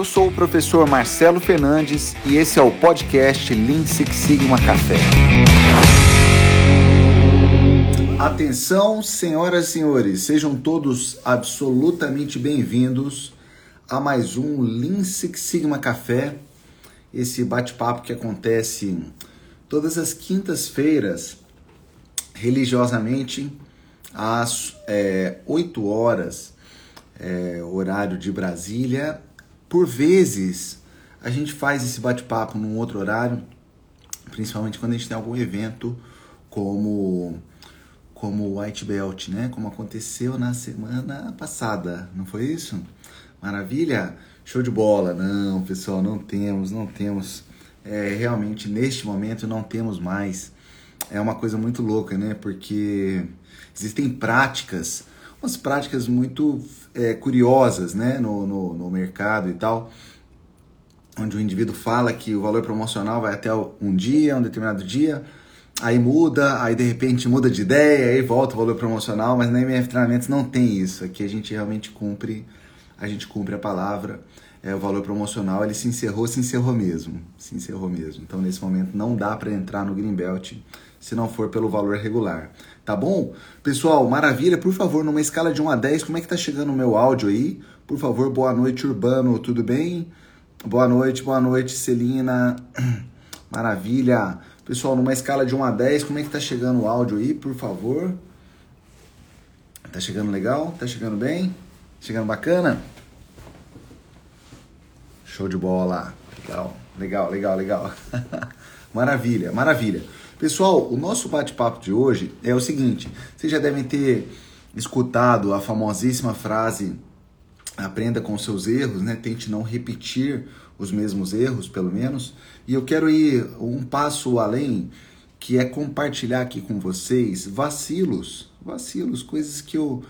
eu sou o professor Marcelo Fernandes e esse é o podcast Lean Six Sigma Café. Atenção, senhoras e senhores, sejam todos absolutamente bem-vindos a mais um Lean Six Sigma Café, esse bate-papo que acontece todas as quintas-feiras, religiosamente, às é, 8 horas, é, horário de Brasília. Por vezes, a gente faz esse bate-papo num outro horário, principalmente quando a gente tem algum evento como como o White Belt, né? Como aconteceu na semana passada, não foi isso? Maravilha? Show de bola. Não, pessoal, não temos, não temos. É, realmente, neste momento, não temos mais. É uma coisa muito louca, né? Porque existem práticas, umas práticas muito é, curiosas, né? No, no, no mercado e tal, onde o indivíduo fala que o valor promocional vai até um dia, um determinado dia, aí muda, aí de repente muda de ideia, aí volta o valor promocional, mas na MF Treinamentos não tem isso. Aqui a gente realmente cumpre, a gente cumpre a palavra. É, o valor promocional ele se encerrou, se encerrou mesmo, se encerrou mesmo. Então nesse momento não dá para entrar no Greenbelt se não for pelo valor regular, tá bom? Pessoal, maravilha, por favor, numa escala de 1 a 10, como é que tá chegando o meu áudio aí? Por favor, boa noite, Urbano, tudo bem? Boa noite, boa noite, Celina. Maravilha. Pessoal, numa escala de 1 a 10, como é que tá chegando o áudio aí, por favor? Tá chegando legal? Tá chegando bem? Chegando bacana? Show de bola. Legal, legal, legal, legal. maravilha, maravilha. Pessoal, o nosso bate-papo de hoje é o seguinte: vocês já devem ter escutado a famosíssima frase aprenda com seus erros, né? Tente não repetir os mesmos erros, pelo menos. E eu quero ir um passo além, que é compartilhar aqui com vocês vacilos, vacilos, coisas que eu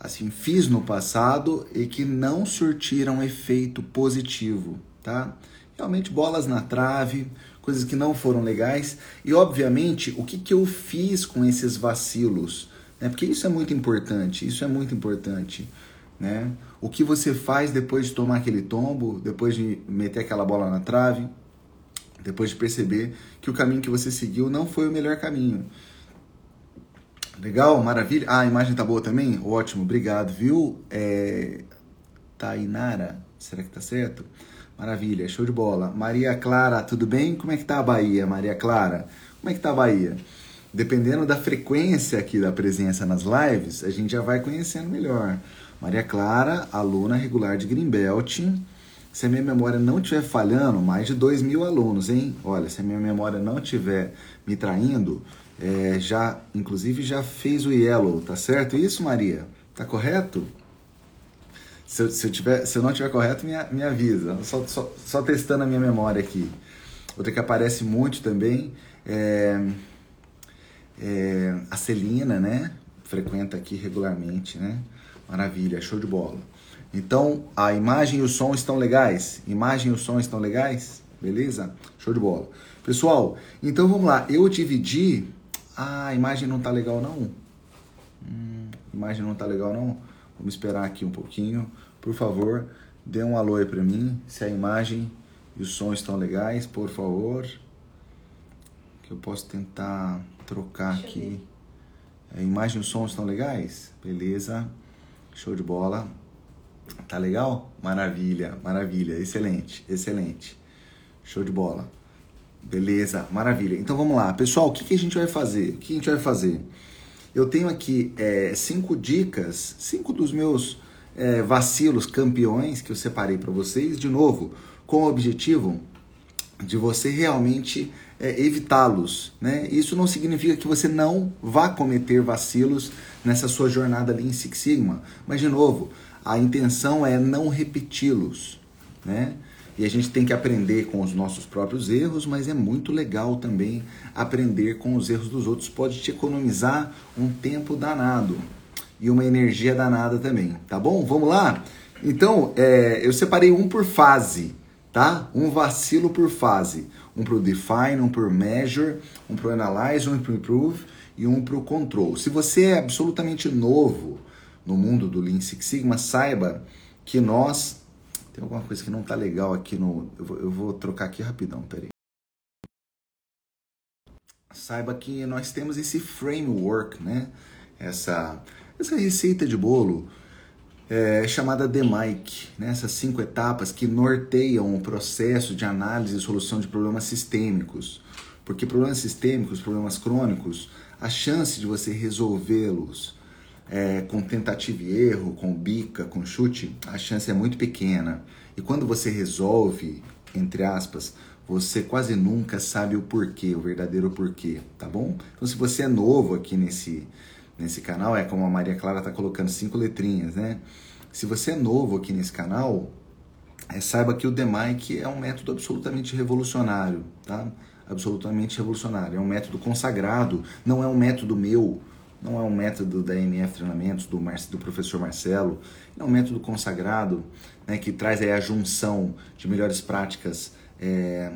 assim fiz no passado e que não surtiram efeito positivo, tá? Realmente bolas na trave, coisas que não foram legais e obviamente o que, que eu fiz com esses vacilos, né? Porque isso é muito importante, isso é muito importante, né? O que você faz depois de tomar aquele tombo, depois de meter aquela bola na trave, depois de perceber que o caminho que você seguiu não foi o melhor caminho. Legal, maravilha. Ah, a imagem tá boa também? Ótimo, obrigado, viu? É... Tainara, será que tá certo? Maravilha, show de bola. Maria Clara, tudo bem? Como é que tá a Bahia, Maria Clara? Como é que tá a Bahia? Dependendo da frequência aqui da presença nas lives, a gente já vai conhecendo melhor. Maria Clara, aluna regular de Greenbelt. Se a minha memória não estiver falhando, mais de 2 mil alunos, hein? Olha, se a minha memória não estiver me traindo, é, já, inclusive já fez o Yellow, tá certo isso, Maria? Tá correto? Se eu, se eu, tiver, se eu não estiver correto, me, me avisa. Só, só, só, testando a minha memória aqui. Outra que aparece muito também é, é a Celina, né? Frequenta aqui regularmente, né? Maravilha, show de bola. Então, a imagem e o som estão legais? Imagem e o som estão legais? Beleza? Show de bola. Pessoal, então vamos lá. Eu dividi. Ah, a imagem não tá legal não. Hum, imagem não tá legal não. Vamos esperar aqui um pouquinho. Por favor, dê um alô aí pra mim. Se a imagem e o som estão legais, por favor. Que eu posso tentar trocar Deixa aqui. A imagem e o som estão legais? Beleza. Show de bola. Tá legal? Maravilha, maravilha, excelente, excelente. Show de bola. Beleza, maravilha. Então vamos lá, pessoal. O que, que a gente vai fazer? O que a gente vai fazer? Eu tenho aqui é, cinco dicas, cinco dos meus é, vacilos campeões que eu separei para vocês. De novo, com o objetivo de você realmente é, evitá-los. Né? Isso não significa que você não vá cometer vacilos nessa sua jornada ali em Six Sigma, mas de novo, a intenção é não repeti-los. Né? E a gente tem que aprender com os nossos próprios erros, mas é muito legal também aprender com os erros dos outros. Pode te economizar um tempo danado e uma energia danada também, tá bom? Vamos lá? Então, é, eu separei um por fase, tá? Um vacilo por fase. Um para o define, um para o measure, um para o analyze, um para o improve e um para o control. Se você é absolutamente novo no mundo do Lean Six Sigma, saiba que nós Tem alguma coisa que não tá legal aqui no. Eu vou, eu vou trocar aqui rapidão, peraí. Saiba que nós temos esse framework, né? Essa, essa receita de bolo é, chamada DMAIC, né? essas cinco etapas que norteiam o processo de análise e solução de problemas sistêmicos. Porque problemas sistêmicos, problemas crônicos, a chance de você resolvê-los é, com tentativa e erro, com bica, com chute, a chance é muito pequena. E quando você resolve, entre aspas, você quase nunca sabe o porquê, o verdadeiro porquê, tá bom? Então, se você é novo aqui nesse, nesse canal, é como a Maria Clara está colocando cinco letrinhas, né? Se você é novo aqui nesse canal, é, saiba que o DMAIC é um método absolutamente revolucionário, tá? Absolutamente revolucionário. É um método consagrado, não é um método meu, não é um método da MF Treinamentos, do, Mar do professor Marcelo, é um método consagrado né, que traz aí a junção de melhores práticas é,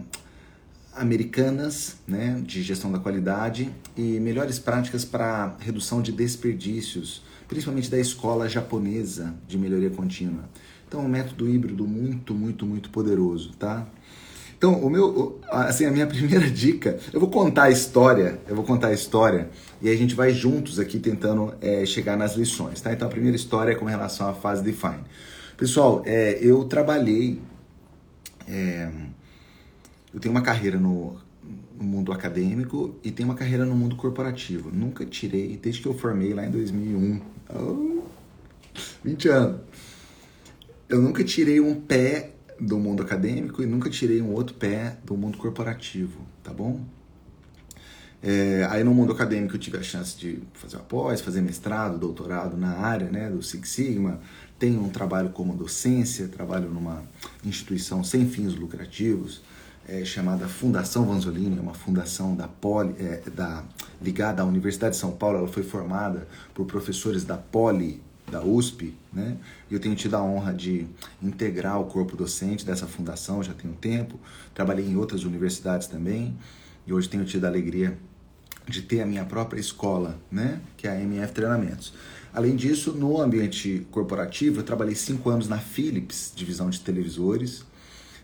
americanas né, de gestão da qualidade e melhores práticas para redução de desperdícios, principalmente da escola japonesa de melhoria contínua. Então, é um método híbrido muito, muito, muito poderoso, tá? Então, o meu, assim, a minha primeira dica, eu vou contar a história, eu vou contar a história e a gente vai juntos aqui tentando é, chegar nas lições, tá? Então, a primeira história é com relação à fase define. Pessoal, é, eu trabalhei é, eu tenho uma carreira no, no, mundo acadêmico e tenho uma carreira no mundo corporativo. Nunca tirei, desde que eu formei lá em 2001, oh, 20 anos, eu nunca tirei um pé do mundo acadêmico e nunca tirei um outro pé do mundo corporativo, tá bom? É, aí no mundo acadêmico eu tive a chance de fazer uma pós, fazer mestrado, doutorado na área né, do Six Sigma, tenho um trabalho como docência, trabalho numa instituição sem fins lucrativos, é, chamada Fundação Vanzolini, é uma fundação da Poli, é, da, ligada à Universidade de São Paulo. Ela foi formada por professores da Poli, da USP, né? E eu tenho tido a honra de integrar o corpo docente dessa fundação já tem um tempo. Trabalhei em outras universidades também e hoje tenho tido a alegria de ter a minha própria escola, né? Que é a MF Treinamentos. Além disso, no ambiente corporativo, eu trabalhei cinco anos na Philips, divisão de televisores,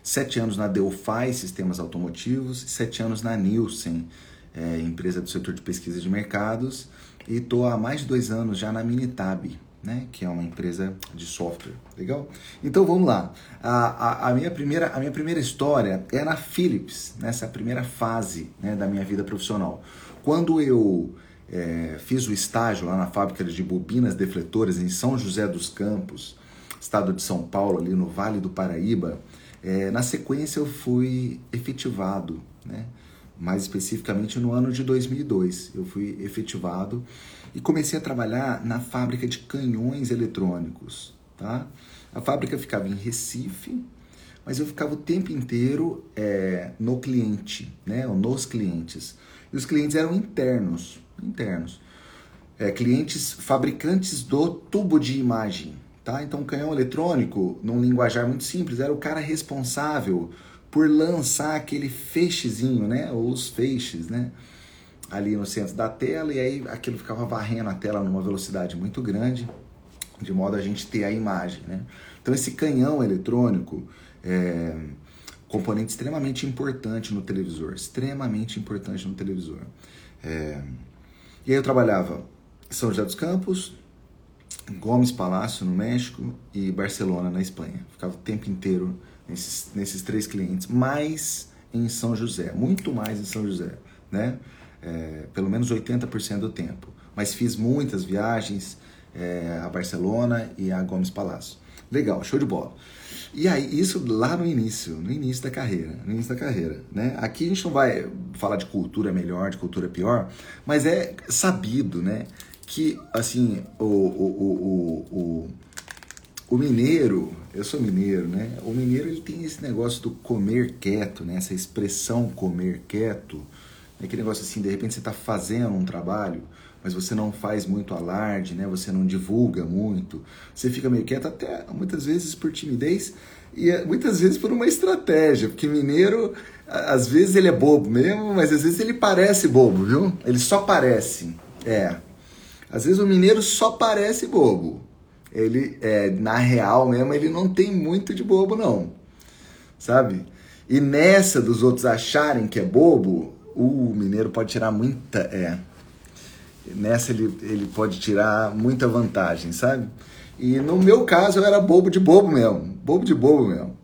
sete anos na Delphi Sistemas Automotivos, sete anos na Nielsen, é, empresa do setor de pesquisa de mercados, e estou há mais de dois anos já na Minitab, né, que é uma empresa de software. Legal? Então vamos lá. A, a, a, minha, primeira, a minha primeira história é na Philips, nessa primeira fase né, da minha vida profissional. Quando eu é, fiz o estágio lá na fábrica de bobinas defletoras em São José dos Campos, estado de São Paulo, ali no Vale do Paraíba, é, na sequência, eu fui efetivado, né? mais especificamente no ano de 2002. Eu fui efetivado e comecei a trabalhar na fábrica de canhões eletrônicos. Tá? A fábrica ficava em Recife, mas eu ficava o tempo inteiro é, no cliente, né? ou nos clientes. E os clientes eram internos, internos. É, clientes fabricantes do tubo de imagem. Tá? Então, o canhão eletrônico, num linguajar muito simples, era o cara responsável por lançar aquele feixezinho, né? ou os feixes, né? ali no centro da tela, e aí aquilo ficava varrendo a tela numa velocidade muito grande, de modo a gente ter a imagem. Né? Então, esse canhão eletrônico é componente extremamente importante no televisor, extremamente importante no televisor. É... E aí eu trabalhava em São José dos Campos, Gomes Palácio, no México, e Barcelona, na Espanha. Ficava o tempo inteiro nesses, nesses três clientes, mais em São José, muito mais em São José, né? É, pelo menos 80% do tempo. Mas fiz muitas viagens é, a Barcelona e a Gomes Palácio. Legal, show de bola. E aí, isso lá no início, no início da carreira, no início da carreira, né? Aqui a gente não vai falar de cultura melhor, de cultura pior, mas é sabido, né? Que, assim, o, o, o, o, mineiro, eu sou mineiro, né? O mineiro ele tem esse negócio do comer quieto, né? Essa expressão comer quieto, é aquele negócio assim, de repente você está fazendo um trabalho, mas você não faz muito alarde, né? Você não divulga muito, você fica meio quieto até muitas vezes por timidez e é, muitas vezes por uma estratégia, porque mineiro às vezes ele é bobo mesmo, mas às vezes ele parece bobo, viu? Ele só parece. É, às vezes o mineiro só parece bobo. ele, é, na real mesmo, ele não tem muito de bobo, não. Sabe? E nessa dos outros acharem que é bobo, o mineiro pode tirar muita. É. Nessa ele, ele pode tirar muita vantagem, sabe? E no meu caso eu era bobo de bobo mesmo. Bobo de bobo mesmo.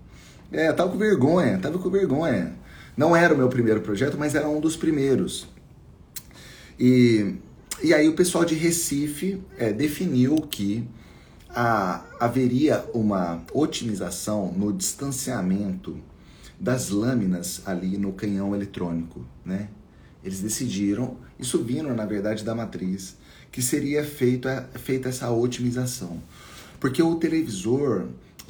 É, tava com vergonha, tava com vergonha. Não era o meu primeiro projeto, mas era um dos primeiros. E, e aí o pessoal de Recife é, definiu que a, haveria uma otimização no distanciamento das lâminas ali no canhão eletrônico, né? Eles decidiram, isso vindo na verdade da matriz, que seria feito, feita essa otimização. Porque o televisor,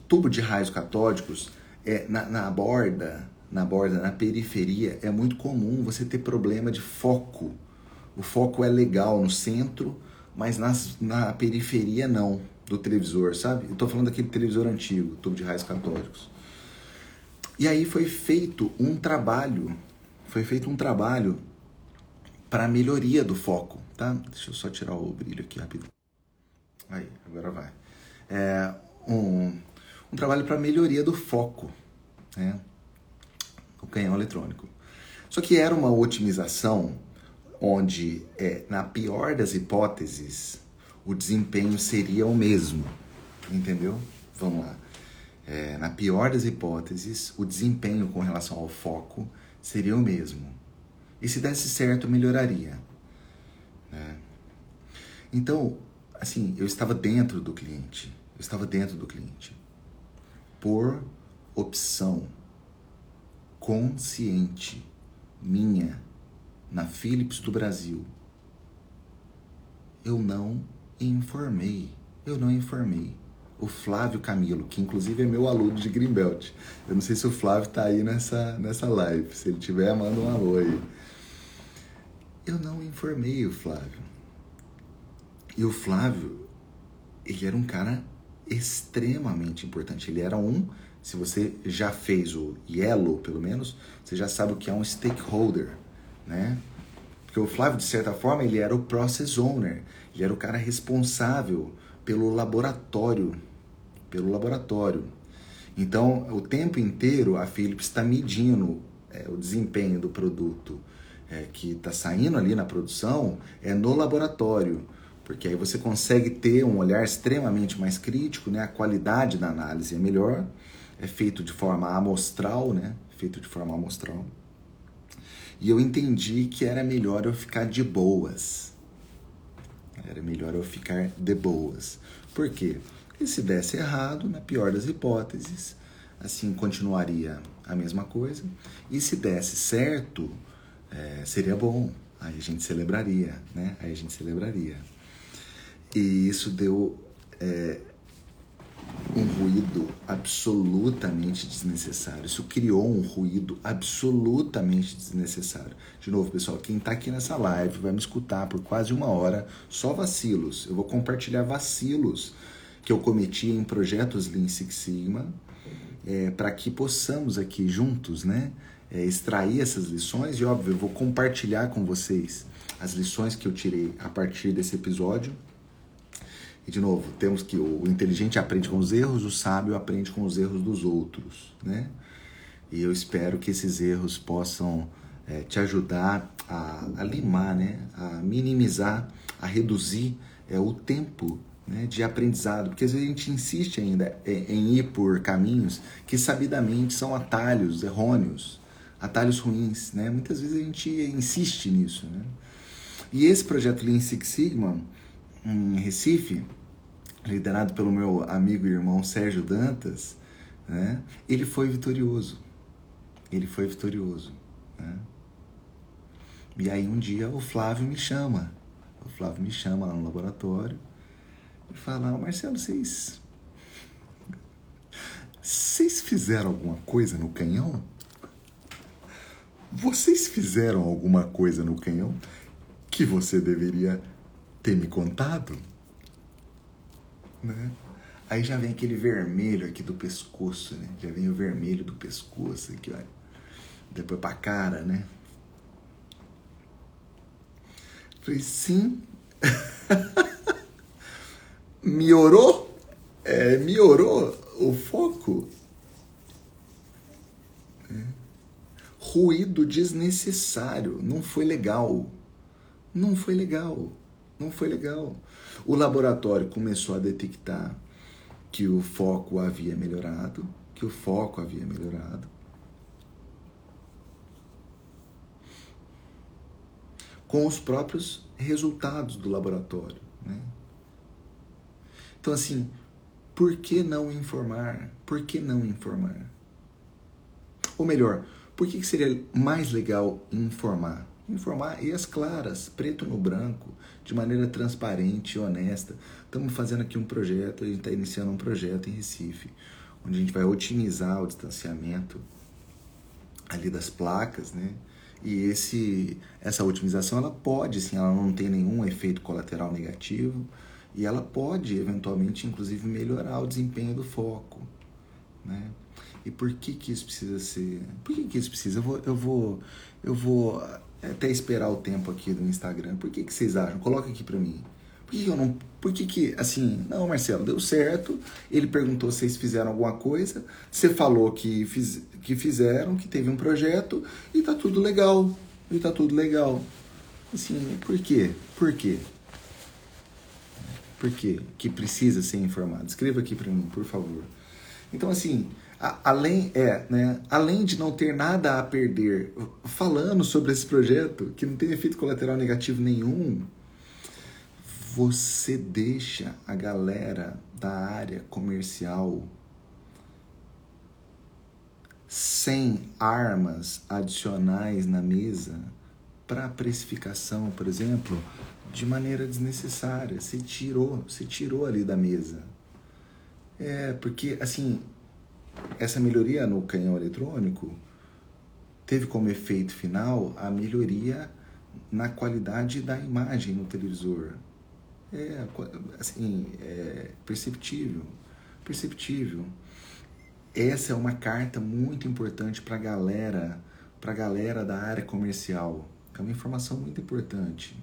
tubo de raios catódicos, é, na, na borda, na borda, na periferia, é muito comum você ter problema de foco. O foco é legal no centro, mas nas, na periferia não, do televisor, sabe? Eu tô falando daquele televisor antigo, tubo de raios catódicos. E aí foi feito um trabalho, foi feito um trabalho para melhoria do foco, tá? Deixa eu só tirar o brilho aqui rápido. Aí, agora vai. É um, um trabalho para melhoria do foco, né? O canhão eletrônico. Só que era uma otimização onde, é, na pior das hipóteses, o desempenho seria o mesmo, entendeu? Vamos lá. É, na pior das hipóteses, o desempenho com relação ao foco seria o mesmo. E se desse certo, melhoraria. Né? Então, assim, eu estava dentro do cliente. Eu estava dentro do cliente. Por opção consciente minha na Philips do Brasil, eu não informei. Eu não informei. O Flávio Camilo, que inclusive é meu aluno de Greenbelt. Eu não sei se o Flávio está aí nessa, nessa live. Se ele tiver, manda um alô aí. Eu não informei o Flávio. E o Flávio, ele era um cara extremamente importante. Ele era um, se você já fez o Yellow, pelo menos, você já sabe o que é um stakeholder, né? Porque o Flávio, de certa forma, ele era o process owner. Ele era o cara responsável pelo laboratório, pelo laboratório. Então, o tempo inteiro a Philips está medindo é, o desempenho do produto é, que está saindo ali na produção é no laboratório, porque aí você consegue ter um olhar extremamente mais crítico, né? A qualidade da análise é melhor, é feito de forma amostral, né? Feito de forma amostral. E eu entendi que era melhor eu ficar de boas. Era melhor eu ficar de boas. Por quê? Porque se desse errado, na pior das hipóteses, assim continuaria a mesma coisa. E se desse certo, é, seria bom. Aí a gente celebraria, né? Aí a gente celebraria. E isso deu é, um ruído absolutamente desnecessário. Isso criou um ruído absolutamente desnecessário. De novo, pessoal, quem está aqui nessa live vai me escutar por quase uma hora, só vacilos. Eu vou compartilhar vacilos que eu cometi em projetos Lean Six Sigma, é, para que possamos aqui juntos, né? é, extrair essas lições e, óbvio, eu vou compartilhar com vocês as lições que eu tirei a partir desse episódio. E, de novo, temos que o inteligente aprende com os erros, o sábio aprende com os erros dos outros, né? E eu espero que esses erros possam é, te ajudar a, a, limar, né? A minimizar, a reduzir é, o tempo né, de aprendizado, porque às vezes a gente insiste ainda em, em ir por caminhos que sabidamente são atalhos errôneos, atalhos ruins, né? Muitas vezes a gente insiste nisso, né? E esse projeto Lean Six Sigma, em Recife, liderado pelo meu amigo e irmão Sérgio Dantas, né? Ele foi vitorioso. Ele foi vitorioso, né? E aí um dia o Flávio me chama. O Flávio me chama lá no laboratório e fala: Marcelo, vocês vocês fizeram alguma coisa no canhão? Vocês fizeram alguma coisa no canhão que você deveria ter me contado? Né? Aí já vem aquele vermelho aqui do pescoço, né? Já vem o vermelho do pescoço aqui, olha. Depois pra cara, né? Falei, sim. me orou? É, melhorou o foco. É. Ruído desnecessário. Não foi legal. Não foi legal. Não foi legal. O laboratório começou a detectar que o foco havia melhorado, que o foco havia melhorado. Com os próprios resultados do laboratório. Né? Então, assim, por que não informar? Por que não informar? Ou melhor, por que seria mais legal informar? Informar e as claras, preto no branco, de maneira transparente e honesta. Estamos fazendo aqui um projeto, a gente está iniciando um projeto em Recife, onde a gente vai otimizar o distanciamento ali das placas, né? E esse, essa otimização, ela pode, sim, ela não tem nenhum efeito colateral negativo e ela pode, eventualmente, inclusive, melhorar o desempenho do foco, né? E por que que isso precisa ser... Por que que isso precisa? Eu vou, eu vou, eu vou até esperar o tempo aqui do Instagram. Por que que vocês acham? Coloca aqui para mim. Por que, que eu não... Por que que, assim... Não, Marcelo, deu certo. Ele perguntou se vocês fizeram alguma coisa. Você falou que, fiz, que fizeram, que teve um projeto. E tá tudo legal. E tá tudo legal. Assim, por quê? Por quê? Por quê? Que precisa ser informado. Escreva aqui para mim, por favor. Então, assim, além, é, né, além de não ter nada a perder falando sobre esse projeto, que não tem efeito colateral negativo nenhum, você deixa a galera da área comercial sem armas adicionais na mesa para precificação, por exemplo, de maneira desnecessária. Você tirou, você tirou ali da mesa. É, porque assim, essa melhoria no canhão eletrônico teve como efeito final a melhoria na qualidade da imagem no televisor é, assim, é perceptível, perceptível. Essa é uma carta muito importante para a galera, para galera da área comercial. É uma informação muito importante.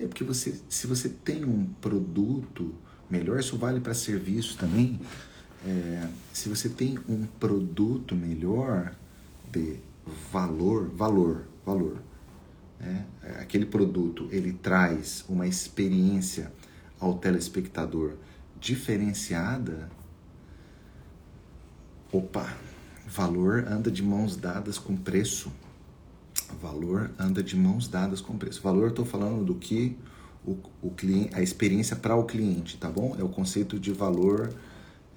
É porque você, se você tem um produto melhor, isso vale para serviço também. É, se você tem um produto melhor de valor, valor, valor, né? Aquele produto ele traz uma experiência ao telespectador diferenciada. Opa, valor anda de mãos dadas com preço. Valor anda de mãos dadas com preço. Valor, eu estou falando do que o, o cliente, a experiência para o cliente, tá bom? É o conceito de valor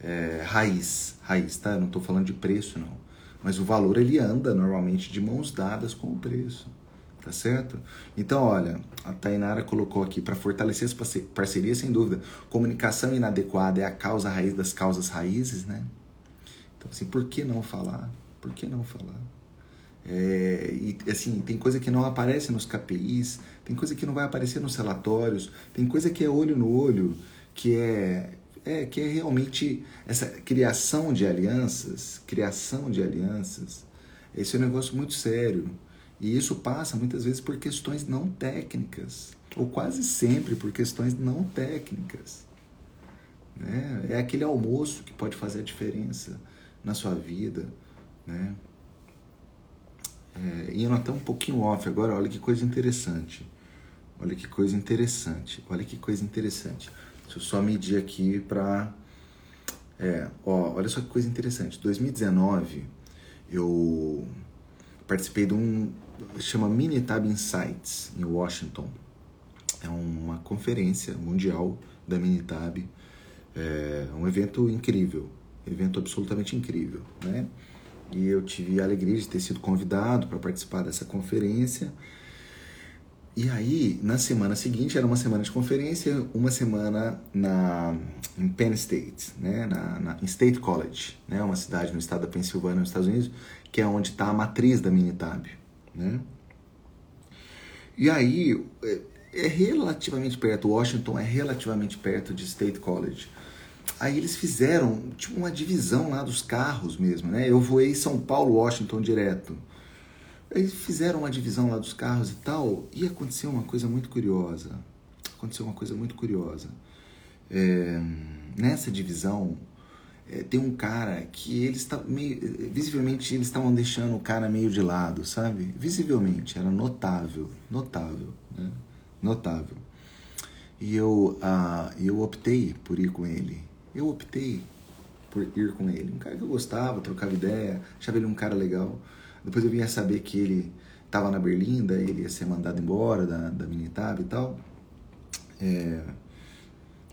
é, raiz, raiz, tá? Não estou falando de preço, não. Mas o valor ele anda normalmente de mãos dadas com o preço. Tá certo? Então, olha, a Tainara colocou aqui para fortalecer as parcerias, sem dúvida. Comunicação inadequada é a causa raiz das causas raízes, né? Então, assim, por que não falar? Por que não falar? É, e assim, tem coisa que não aparece nos KPIs, tem coisa que não vai aparecer nos relatórios, tem coisa que é olho no olho, que é, é que é realmente essa criação de alianças, criação de alianças. Esse é um negócio muito sério. E isso passa muitas vezes por questões não técnicas, ou quase sempre por questões não técnicas. Né? É aquele almoço que pode fazer a diferença na sua vida. Né? É, indo até um pouquinho off agora, olha que coisa interessante. Olha que coisa interessante. Olha que coisa interessante. Deixa eu só medir aqui para. É, ó, olha só que coisa interessante. 2019, eu participei de um, chama Minitab Insights, em Washington. É uma conferência mundial da Minitab. É um evento incrível, evento absolutamente incrível, né? E eu tive a alegria de ter sido convidado para participar dessa conferência. E aí, na semana seguinte, era uma semana de conferência, uma semana na, em Penn State, né? na, na, em State College, né? uma cidade no estado da Pensilvânia, nos Estados Unidos, que é onde está a matriz da Minitab né? E aí é, é relativamente perto, Washington é relativamente perto de State College. Aí eles fizeram tipo uma divisão lá dos carros mesmo, né? Eu voei São Paulo, Washington direto. Eles fizeram uma divisão lá dos carros e tal, e aconteceu uma coisa muito curiosa. Aconteceu uma coisa muito curiosa. É, nessa divisão, é, tem um cara que eles está meio visivelmente eles estavam deixando o cara meio de lado, sabe? Visivelmente, era notável, notável, né? Notável. E eu, ah, eu optei por ir com ele. Eu optei por ir com ele. Um cara que eu gostava, trocava ideia, achava ele um cara legal. Depois eu vinha saber que ele estava na Berlinda, ele ia ser mandado embora da, da Minitab e tal. É,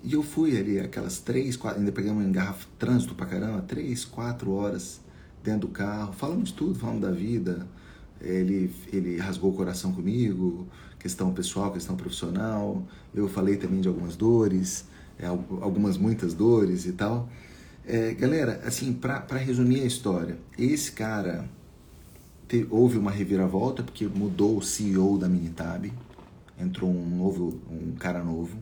e eu fui ali, aquelas três, quatro, ainda pegamos um engarrafo, trânsito pra caramba, três, quatro horas dentro do carro, falamos de tudo, falamos da vida. Ele, ele rasgou o coração comigo, questão pessoal, questão profissional. Eu falei também de algumas dores, é, algumas muitas dores e tal. É, galera, assim, para resumir a história, esse cara houve uma reviravolta porque mudou o CEO da Minitab, entrou um novo, um cara novo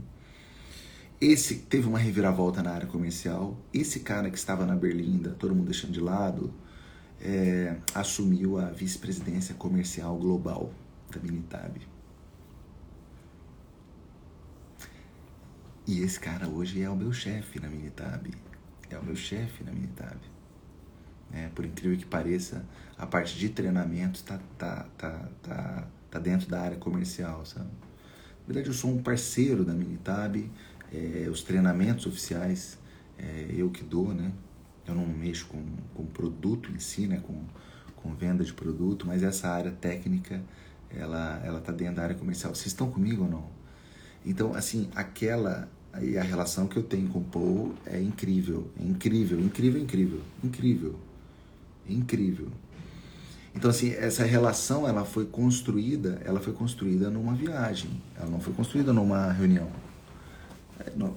esse teve uma reviravolta na área comercial. Esse cara que estava na Berlinda, todo mundo deixando de lado, é, assumiu a vice-presidência comercial global da Minitab. E esse cara hoje é o meu chefe na Minitab. É o meu chefe na Minitab. É, por incrível que pareça, a parte de treinamento está tá, tá, tá, tá dentro da área comercial, sabe? Na verdade, eu sou um parceiro da Minitab, é, os treinamentos oficiais é, eu que dou, né? Eu não mexo com, com produto em si, né? Com, com venda de produto, mas essa área técnica, ela ela tá dentro da área comercial. Vocês estão comigo ou não? Então, assim, aquela e a relação que eu tenho com o Paul é incrível, é incrível, incrível, incrível, incrível, incrível. Então, assim, essa relação, ela foi construída, ela foi construída numa viagem, ela não foi construída numa reunião.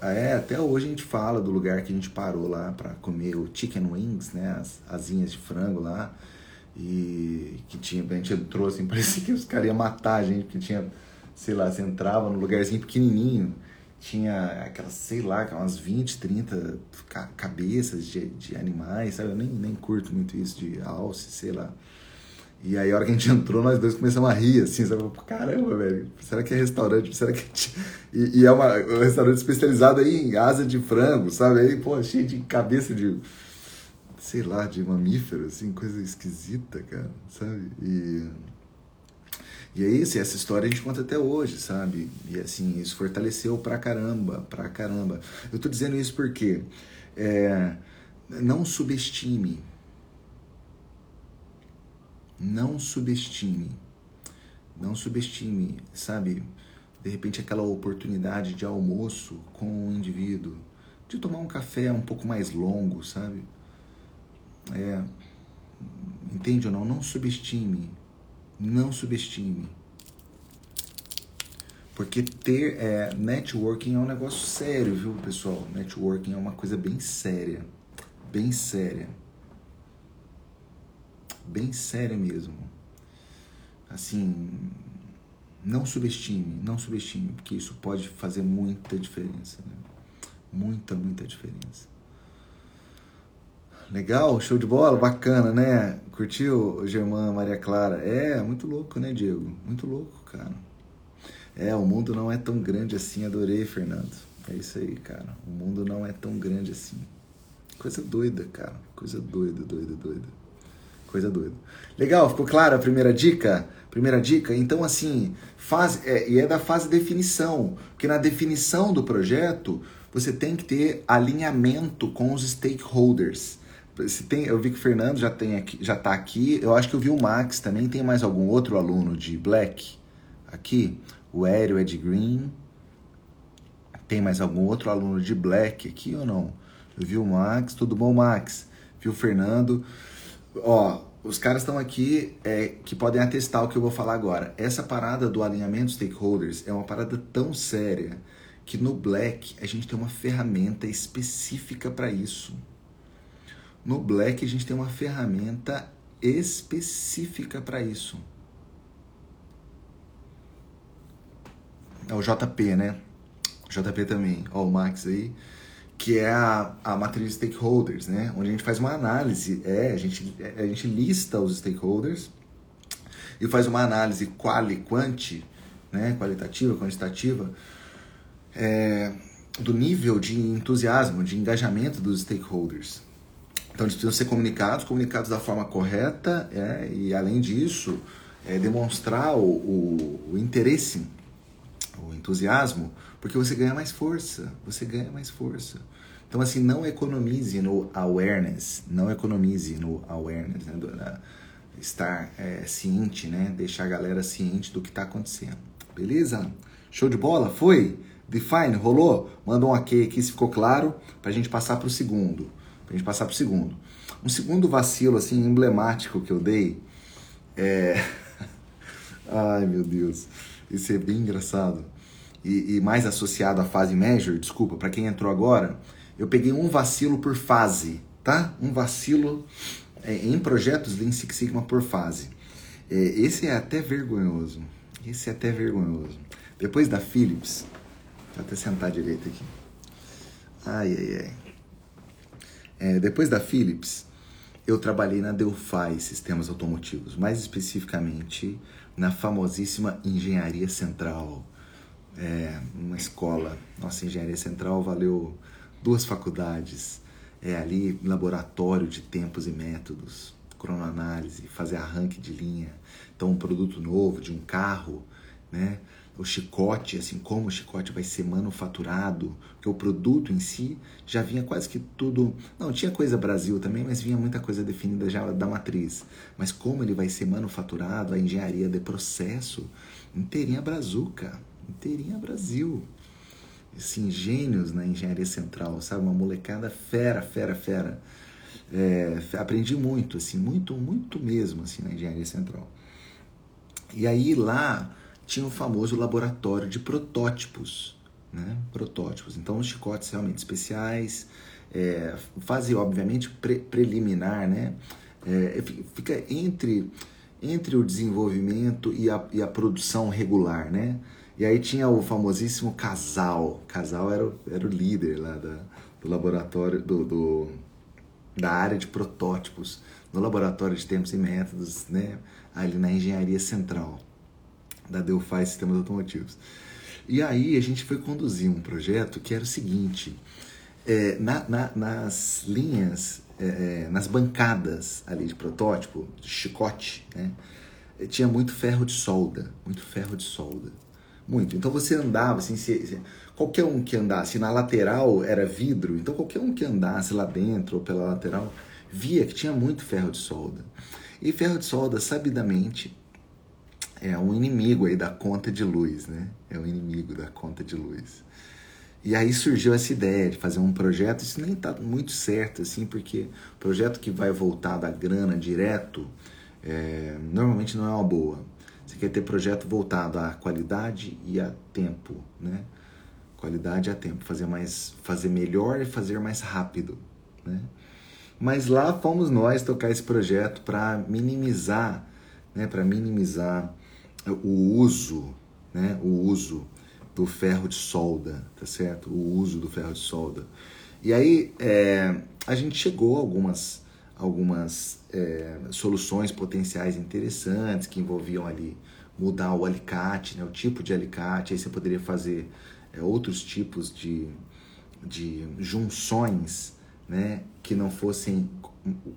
É, até hoje a gente fala do lugar que a gente parou lá para comer o chicken wings, né? As asinhas de frango lá. E que tinha, a gente entrou assim, parecia que os caras iam matar a gente, porque tinha, sei lá, você entrava num lugarzinho pequenininho, tinha aquelas, sei lá, umas 20, 30 cabeças de, de animais, sabe? Eu nem, nem curto muito isso de alce, sei lá. E aí, a hora que a gente entrou, nós dois começamos a rir, assim, sabe? Caramba, velho, será que é restaurante? Será que é... E, e, é uma, um restaurante especializado aí em asa de frango, sabe? Aí, pô, cheio de cabeça de, sei lá, de mamífero, assim, coisa esquisita, cara, sabe? E, e é isso, essa história a gente conta até hoje, sabe? E assim, isso fortaleceu pra caramba, pra caramba. Eu tô dizendo isso porque é, não subestime não subestime. Não subestime, sabe? De repente aquela oportunidade de almoço com um indivíduo, de tomar um café um pouco mais longo, sabe? É, entende ou não? Não subestime. Não subestime. Porque ter é, networking é um negócio sério, viu, pessoal? Networking é uma coisa bem séria. Bem séria bem séria mesmo. Assim, não subestime, não subestime, porque isso pode fazer muita diferença. Né? Muita, muita diferença. Legal, show de bola, bacana, né? Curtiu, Germã Maria Clara? É, muito louco, né, Diego? Muito louco, cara. É, o mundo não é tão grande assim, adorei, Fernando. É isso aí, cara. O mundo não é tão grande assim. Coisa doida, cara. Coisa doida, doida, doida. Coisa doida. Legal, ficou clara a primeira dica? Primeira dica? Então, assim, fase, é, e é da fase definição. Porque na definição do projeto, você tem que ter alinhamento com os stakeholders. Se tem, eu vi que o Fernando já tem aqui, já está aqui. Eu acho que eu vi o Max também. Tem mais algum outro aluno de Black aqui? O Hélio é de Green. Tem mais algum outro aluno de Black aqui ou não? Eu vi o Max. Tudo bom, Max? Viu o Fernando? Ó, os caras estão aqui é, que podem atestar o que eu vou falar agora. Essa parada do alinhamento stakeholders é uma parada tão séria que no Black a gente tem uma ferramenta específica para isso. No Black a gente tem uma ferramenta específica para isso. É o JP, né? JP também. Ó, o Max aí que é a, a matriz de stakeholders, né? Onde a gente faz uma análise, é, a gente, a gente lista os stakeholders e faz uma análise quali, quanti, né? Qualitativa, quantitativa, é, do nível de entusiasmo, de engajamento dos stakeholders. Então eles precisam ser comunicados, comunicados da forma correta, é, e além disso, é, demonstrar o, o, o, interesse, o entusiasmo, porque você ganha mais força, você ganha mais força. Então assim, não economize no awareness, não economize no awareness, né, na, estar é, ciente, né, deixar a galera ciente do que está acontecendo. Beleza? Show de bola? Foi? Define, rolou? Manda um ok aqui se ficou claro, para a gente passar para o segundo pra gente passar pro segundo. Um segundo vacilo, assim, emblemático que eu dei é. Ai, meu Deus. Isso é bem engraçado. E, e mais associado à fase measure, desculpa, para quem entrou agora, eu peguei um vacilo por fase, tá? Um vacilo é, em projetos Lean Six Sigma por fase. É, esse é até vergonhoso. Esse é até vergonhoso. Depois da Philips, vou até sentar direito aqui. Ai, ai, ai. É, depois da Philips, eu trabalhei na Delphi Sistemas Automotivos, mais especificamente na famosíssima Engenharia Central. É, uma escola, nossa Engenharia Central valeu duas faculdades, é ali laboratório de tempos e métodos, cronoanálise, fazer arranque de linha, então um produto novo de um carro, né? O chicote, assim como o chicote vai ser manufaturado, que o produto em si já vinha quase que tudo. Não, tinha coisa Brasil também, mas vinha muita coisa definida já da matriz. Mas como ele vai ser manufaturado, a engenharia de processo, inteirinha brazuca, inteirinha Brasil. Assim, gênios na engenharia central, sabe? Uma molecada fera, fera, fera. É, aprendi muito, assim, muito, muito mesmo, assim, na engenharia central. E aí lá tinha o famoso laboratório de protótipos, né? Protótipos. Então, os chicotes realmente especiais, é, fase obviamente pre preliminar, né? É, fica entre entre o desenvolvimento e a, e a produção regular, né? E aí tinha o famosíssimo casal. Casal era o, era o líder lá da, do laboratório, do, do, da área de protótipos, no laboratório de tempos e métodos, né? Ali na engenharia central da Delphi Sistemas Automotivos. E aí a gente foi conduzir um projeto que era o seguinte, é, na, na, nas linhas, é, é, nas bancadas ali de protótipo, de chicote, né, tinha muito ferro de solda, muito ferro de solda, muito. Então você andava assim, se, se, qualquer um que andasse na lateral era vidro, então qualquer um que andasse lá dentro ou pela lateral via que tinha muito ferro de solda. E ferro de solda, sabidamente, é um inimigo aí da conta de luz, né? É um inimigo da conta de luz. E aí surgiu essa ideia de fazer um projeto, isso nem está muito certo, assim, porque projeto que vai voltar da grana direto, é, normalmente não é uma boa. Você quer ter projeto voltado à qualidade e a tempo, né? Qualidade a tempo, fazer mais, fazer melhor e fazer mais rápido, né? Mas lá fomos nós tocar esse projeto para minimizar, né? Para minimizar o uso, né, o uso do ferro de solda, tá certo? O uso do ferro de solda. E aí é, a gente chegou a algumas, algumas é, soluções potenciais interessantes que envolviam ali mudar o alicate, né, o tipo de alicate. Aí você poderia fazer é, outros tipos de, de junções né, que não fossem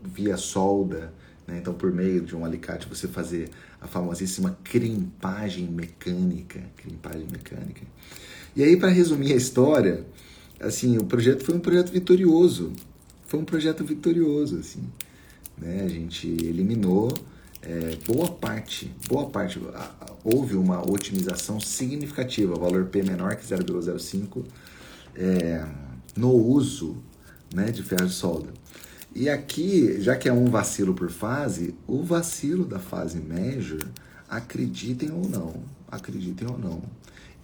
via solda, né? Então, por meio de um alicate, você fazer a famosíssima crimpagem mecânica. Crimpagem mecânica. E aí, para resumir a história, assim, o projeto foi um projeto vitorioso. Foi um projeto vitorioso, assim. Né? A gente eliminou é, boa parte, boa parte, houve uma otimização significativa, valor P menor que 0,05 é, no uso né, de ferro de solda. E aqui, já que é um vacilo por fase, o vacilo da fase Major, acreditem ou não, acreditem ou não,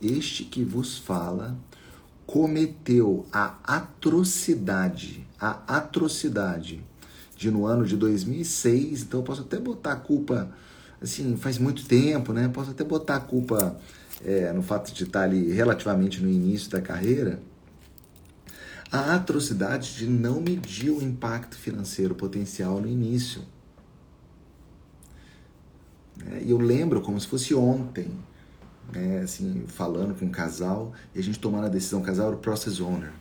este que vos fala cometeu a atrocidade, a atrocidade de no ano de 2006, então eu posso até botar a culpa, assim, faz muito tempo, né? Posso até botar a culpa é, no fato de estar ali relativamente no início da carreira, a atrocidade de não medir o impacto financeiro potencial no início. É, e eu lembro como se fosse ontem, né, assim, falando com um casal e a gente tomando a decisão. O casal era o process owner.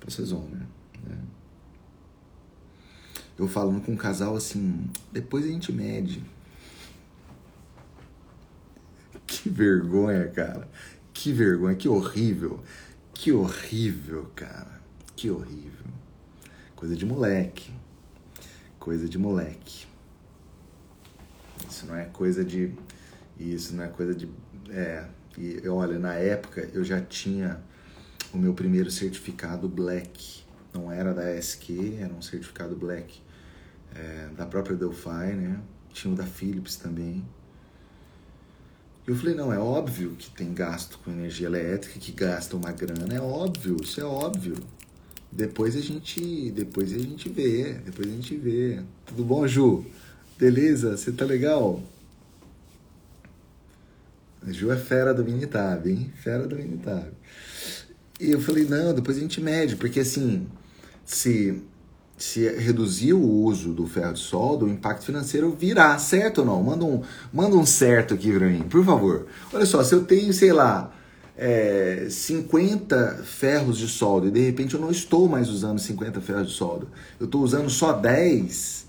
Process owner. Né? eu falando com um casal assim, depois a gente mede. Que vergonha, cara. Que vergonha, que horrível. Que horrível, cara. Que horrível. Coisa de moleque. Coisa de moleque. Isso não é coisa de. Isso não é coisa de. É. E olha, na época eu já tinha o meu primeiro certificado Black. Não era da SQ, era um certificado Black é, da própria Delphi, né? Tinha o da Philips também. E eu falei, não, é óbvio que tem gasto com energia elétrica, que gasta uma grana, é óbvio, isso é óbvio. Depois a gente, depois a gente vê, depois a gente vê. Tudo bom, Ju? Beleza? Você tá legal? A Ju é fera do Minitab, hein? Fera do Minitab. E eu falei, não, depois a gente mede, porque assim, se se reduzir o uso do ferro de solda, o impacto financeiro virá, certo ou não? Manda um, manda um certo aqui para mim, por favor. Olha só, se eu tenho, sei lá, é, 50 ferros de solda e de repente eu não estou mais usando 50 ferros de solda, eu estou usando só 10,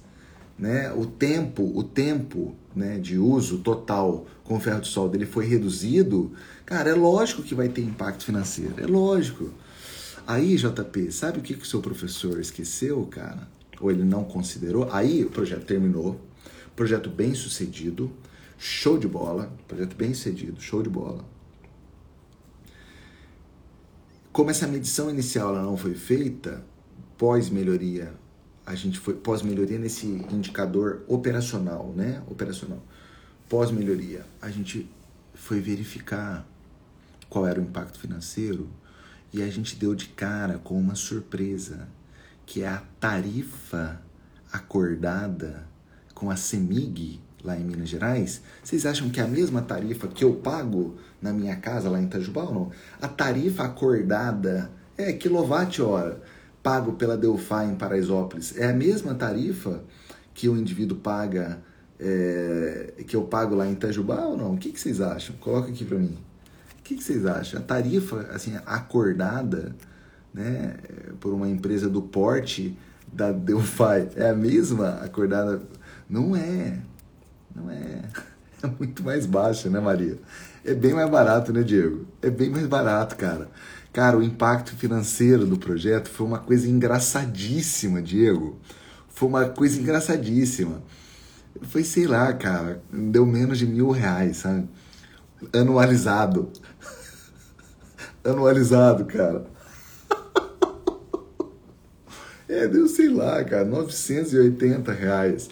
né? O tempo, o tempo né, de uso total com ferro de solda ele foi reduzido, cara, é lógico que vai ter impacto financeiro, é lógico. Aí, JP, sabe o que, que o seu professor esqueceu, cara? Ou ele não considerou? Aí o projeto terminou, projeto bem sucedido, show de bola, projeto bem sucedido, show de bola. Como essa medição inicial ela não foi feita, pós-melhoria, a gente foi pós-melhoria nesse indicador operacional, né? Operacional. Pós-melhoria, a gente foi verificar qual era o impacto financeiro e a gente deu de cara com uma surpresa, que é a tarifa acordada com a CEMIG lá em Minas Gerais. Vocês acham que é a mesma tarifa que eu pago na minha casa lá em Itajubá ou não? A tarifa acordada é quilowatt-hora pago pela Delphi em Paraisópolis. É a mesma tarifa que o indivíduo paga, é, que eu pago lá em Itajubá ou não? O que, que vocês acham? Coloca aqui para mim. O que, que, vocês acham? A tarifa assim acordada né, por uma empresa do porte da Delphi é a mesma acordada? Não é. Não é. É muito mais baixa, né, Maria? É bem mais barato, né, Diego? É bem mais barato, cara. Cara, o impacto financeiro do projeto foi uma coisa engraçadíssima, Diego. Foi uma coisa engraçadíssima. Foi, sei lá, cara, deu menos de mil reais, sabe? Anualizado anualizado, cara. É, deu, sei lá, cara, 980 reais.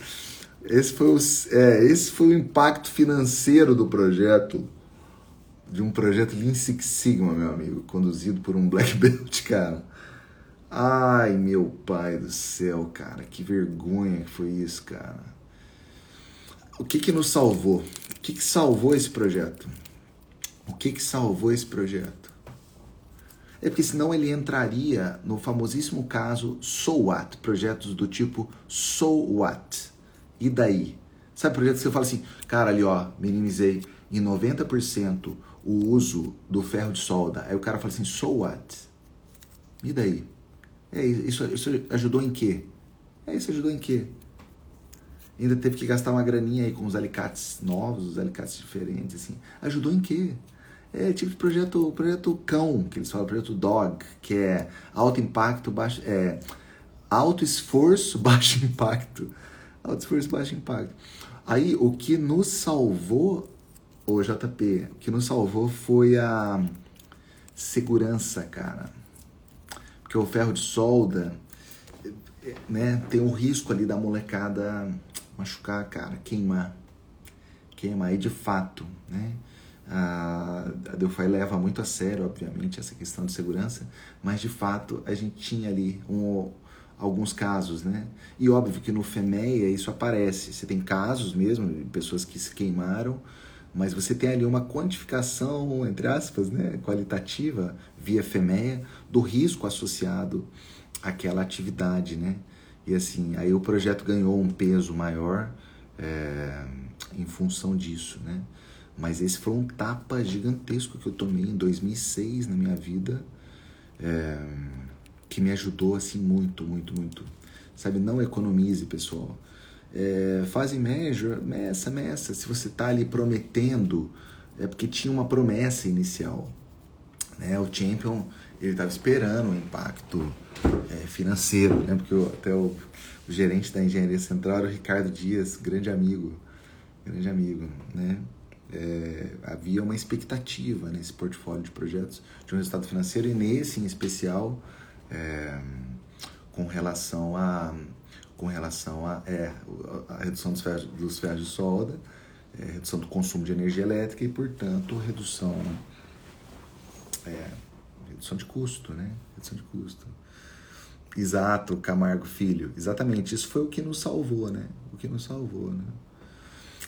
Esse foi, o, é, esse foi o impacto financeiro do projeto, de um projeto Lean Six Sigma, meu amigo, conduzido por um Black Belt, cara. Ai, meu pai do céu, cara, que vergonha que foi isso, cara. O que que nos salvou? O que que salvou esse projeto? O que que salvou esse projeto? É porque senão ele entraria no famosíssimo caso So What, projetos do tipo So What. E daí? Sabe projetos que você fala assim, cara, ali ó, minimizei em 90% o uso do ferro de solda. Aí o cara fala assim, so what? E daí? É, isso, isso ajudou em quê? É, isso ajudou em quê? Ainda teve que gastar uma graninha aí com os alicates novos, os alicates diferentes, assim. Ajudou em quê? É tipo de projeto, projeto cão, que eles falam, projeto dog, que é alto impacto, baixo, é, alto esforço, baixo impacto. Alto esforço, baixo impacto. Aí o que nos salvou, o JP, o que nos salvou foi a segurança, cara. Porque o ferro de solda, né, tem um risco ali da molecada machucar, cara, queimar. Queimar, e de fato, né? A Delphi leva muito a sério, obviamente, essa questão de segurança, mas de fato a gente tinha ali um, alguns casos, né? E óbvio que no FEMEA isso aparece. Você tem casos mesmo pessoas que se queimaram, mas você tem ali uma quantificação, entre aspas, né, qualitativa, via FEMEA, do risco associado àquela atividade, né? E assim, aí o projeto ganhou um peso maior é, em função disso, né? Mas esse foi um tapa gigantesco que eu tomei em 2006 na minha vida, é, que me ajudou assim muito, muito, muito. sabe? Não economize, pessoal. É, fazem measure, meça, meça. Se você está ali prometendo, é porque tinha uma promessa inicial. Né? O Champion, ele estava esperando o impacto é, financeiro, né? porque eu, até o, o, gerente da engenharia central era o Ricardo Dias, grande amigo, grande amigo, né? É, havia uma expectativa nesse portfólio de projetos de um resultado financeiro e nesse em especial é, com relação a com relação a, é, a redução dos ferros, dos ferros de solda, é, redução do consumo de energia elétrica e, portanto, redução, é, redução de custo, né? Redução de custo. Exato, Camargo Filho. Exatamente, isso foi o que nos salvou, né? O que nos salvou, né?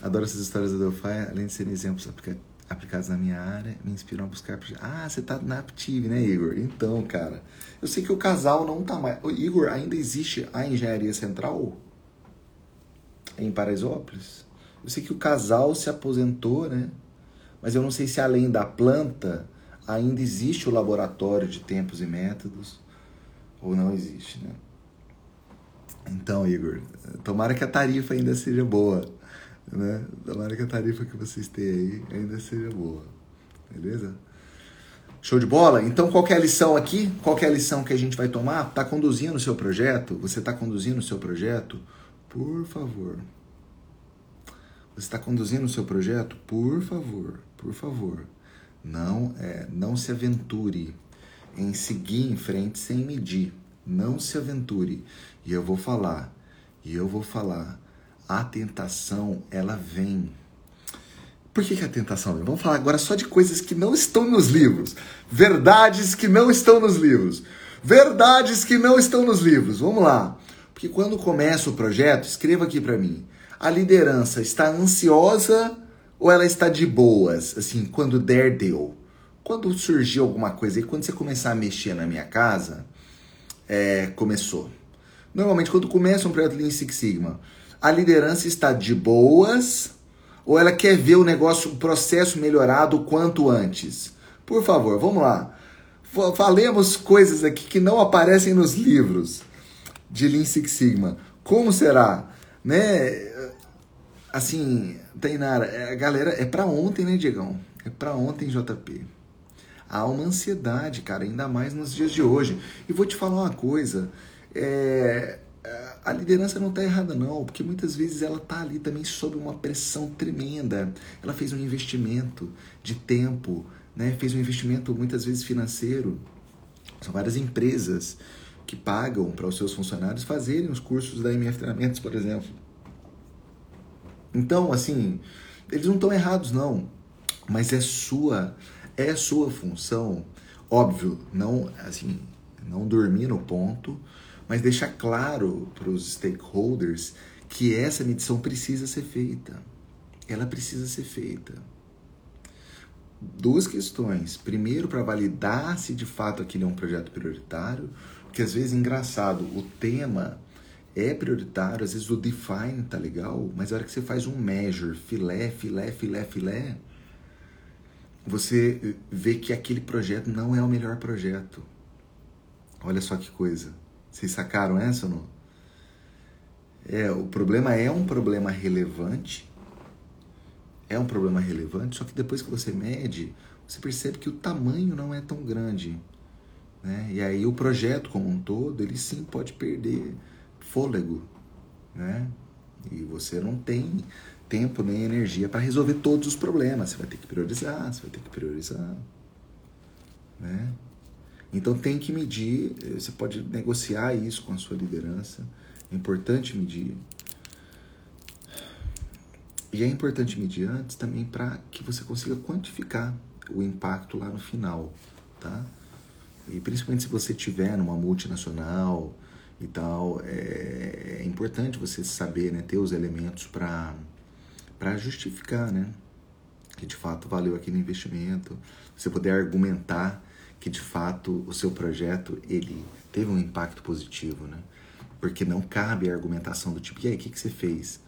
Adoro essas histórias da Delphi, além de serem exemplos aplicativos aplicados na minha área me inspiram a buscar. Ah, você tá na Aptiv, né, Igor? Então, cara, eu sei que o casal não tá mais. Igor, ainda existe a engenharia central em Paraisópolis? Eu sei que o casal se aposentou, né? Mas eu não sei se além da planta ainda existe o laboratório de tempos e métodos ou não existe, né? Então, Igor, tomara que a tarifa ainda seja boa né? Tomara que a tarifa que vocês têm aí ainda seja boa. Beleza? Show de bola? Então, qual é a lição aqui? Qual é a lição que a gente vai tomar? Está conduzindo o seu projeto? Você está conduzindo o seu projeto? Por favor. Você está conduzindo o seu projeto? Por favor, por favor. Não, é, não se aventure em seguir em frente sem medir. Não se aventure. E eu vou falar, e eu vou falar a tentação ela vem. Por que, que a tentação vem? Vamos falar agora só de coisas que não estão nos livros. Verdades que não estão nos livros. Verdades que não estão nos livros. Vamos lá. Porque quando começa o projeto, escreva aqui para mim. A liderança está ansiosa ou ela está de boas? Assim, quando der, deu. Quando surgir alguma coisa e quando você começar a mexer na minha casa, é, começou. Normalmente, quando começa um projeto Lean Six Sigma, a liderança está de boas ou ela quer ver o negócio, o processo melhorado o quanto antes? Por favor, vamos lá. Falemos coisas aqui que não aparecem nos livros de Lean Six Sigma. Como será? Né? Assim, Tainara, é, a galera é para ontem, né, Diegão? É para ontem, JP. Há uma ansiedade, cara, ainda mais nos dias de hoje. E vou te falar uma coisa. É, a liderança não está errada não, porque muitas vezes ela está ali também sob uma pressão tremenda. Ela fez um investimento de tempo, né? fez um investimento muitas vezes financeiro. São várias empresas que pagam para os seus funcionários fazerem os cursos da MF Treinamentos, por exemplo. Então, assim, eles não estão errados não, mas é sua, é sua função, óbvio, não assim, não dormir no ponto, mas deixar claro para os stakeholders que essa medição precisa ser feita. Ela precisa ser feita. Duas questões. Primeiro, para validar se de fato aquele é um projeto prioritário, porque às vezes, engraçado, o tema é prioritário, às vezes o define tá legal, mas a hora que você faz um measure, filé, filé, filé, filé, você vê que aquele projeto não é o melhor projeto. Olha só que coisa. Vocês sacaram essa ou não? É, o problema é um problema relevante. É um problema relevante, só que depois que você mede, você percebe que o tamanho não é tão grande. Né? E aí o projeto como um todo, ele sim pode perder fôlego. Né? E você não tem tempo nem energia para resolver todos os problemas. Você vai ter que priorizar, você vai ter que priorizar. Né? Então tem que medir, eh, você pode negociar isso com a sua liderança. É importante medir. E é importante medir antes também para que você consiga quantificar o impacto lá no final, tá? E principalmente se você tiver numa multinacional e tal, é, é importante você saber, né, ter os elementos para para justificar, né, que de fato valeu aquele investimento, você poder argumentar que de fato o seu projeto ele teve um impacto positivo, né? Porque não cabe a argumentação do tipo, e aí, o que, que você fez?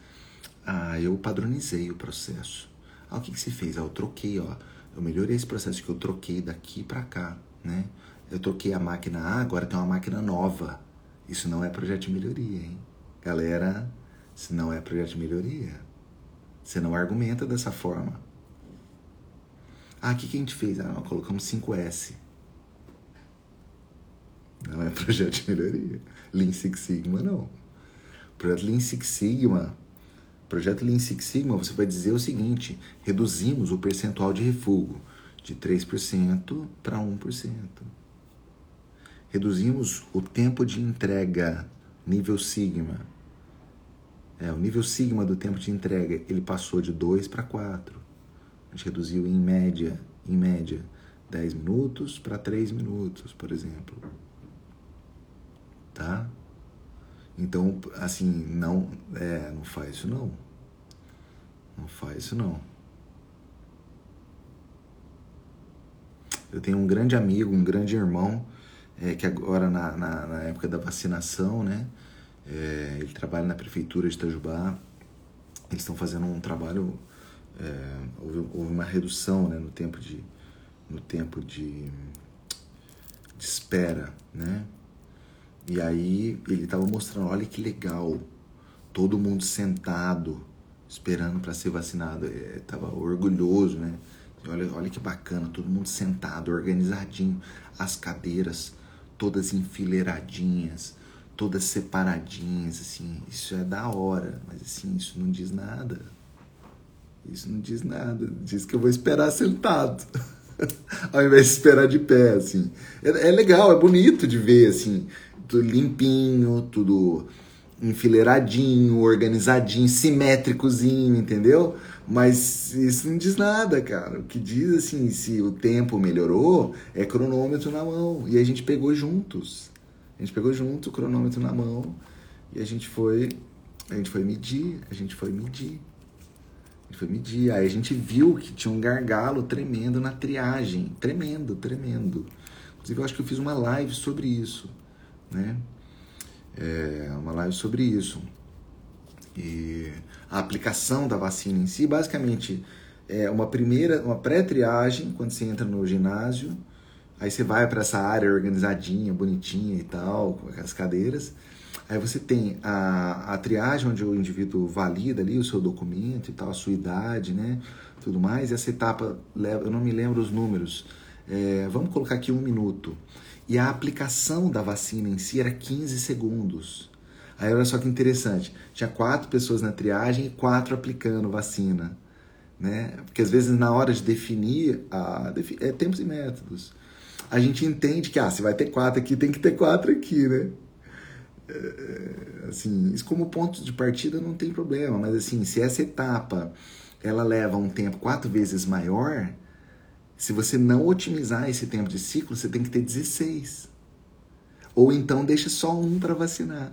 Ah, eu padronizei o processo. Ah, o que, que você fez? Ah, eu troquei, ó. Eu melhorei esse processo que eu troquei daqui para cá, né? Eu troquei a máquina A, agora tem uma máquina nova. Isso não é projeto de melhoria, hein? Galera, isso não é projeto de melhoria. Você não argumenta dessa forma. Ah, o que, que a gente fez? Ah, colocamos 5S. Não é projeto de melhoria. Lean Six Sigma, não. Projeto Lean Six Sigma. Projeto Lean Six Sigma, você vai dizer o seguinte: reduzimos o percentual de refúgio de 3% para 1%. Reduzimos o tempo de entrega, nível Sigma. É, o nível Sigma do tempo de entrega, ele passou de 2 para 4. A gente reduziu em média, em média, 10 minutos para 3 minutos, por exemplo tá? Então, assim, não, é, não faz isso não. Não faz isso não. Eu tenho um grande amigo, um grande irmão, é, que agora na, na, na, época da vacinação, né? É, ele trabalha na prefeitura de Itajubá. Eles estão fazendo um trabalho. É, houve, houve, uma redução né, no tempo de no tempo de, de espera, né? E aí ele estava mostrando, olha que legal, todo mundo sentado, esperando para ser vacinado. É, tava orgulhoso, né? Olha, olha que bacana, todo mundo sentado, organizadinho, as cadeiras todas enfileiradinhas, todas separadinhas, assim. Isso é da hora, mas assim, isso não diz nada. Isso não diz nada. Diz que eu vou esperar sentado. Ao invés de esperar de pé, assim. É, é legal, é bonito de ver, assim tudo limpinho, tudo enfileiradinho, organizadinho, simétricozinho, entendeu? Mas isso não diz nada, cara. O que diz assim, se o tempo melhorou, é cronômetro na mão. E a gente pegou juntos. A gente pegou junto o cronômetro na mão e a gente foi, a gente foi medir, a gente foi medir. A gente foi medir. Aí a gente viu que tinha um gargalo tremendo na triagem, tremendo, tremendo. Inclusive eu acho que eu fiz uma live sobre isso né? É uma live sobre isso. E a aplicação da vacina em si, basicamente, é uma primeira, uma pré-triagem quando você entra no ginásio. Aí você vai para essa área organizadinha, bonitinha e tal, com as cadeiras. Aí você tem a, a triagem, onde o indivíduo valida ali o seu documento e tal, a sua idade, né? Tudo mais. E essa etapa leva, eu não me lembro os números. É, vamos colocar aqui um minuto. E a aplicação da vacina em si era 15 segundos. Aí olha só que interessante, tinha quatro pessoas na triagem e quatro aplicando vacina, né? Porque às vezes na hora de definir, a, é tempos e métodos. A gente entende que, ah, se vai ter quatro aqui, tem que ter quatro aqui, né? É, assim, isso como ponto de partida não tem problema, mas assim, se essa etapa ela leva um tempo quatro vezes maior, se você não otimizar esse tempo de ciclo, você tem que ter 16. Ou então deixa só um para vacinar.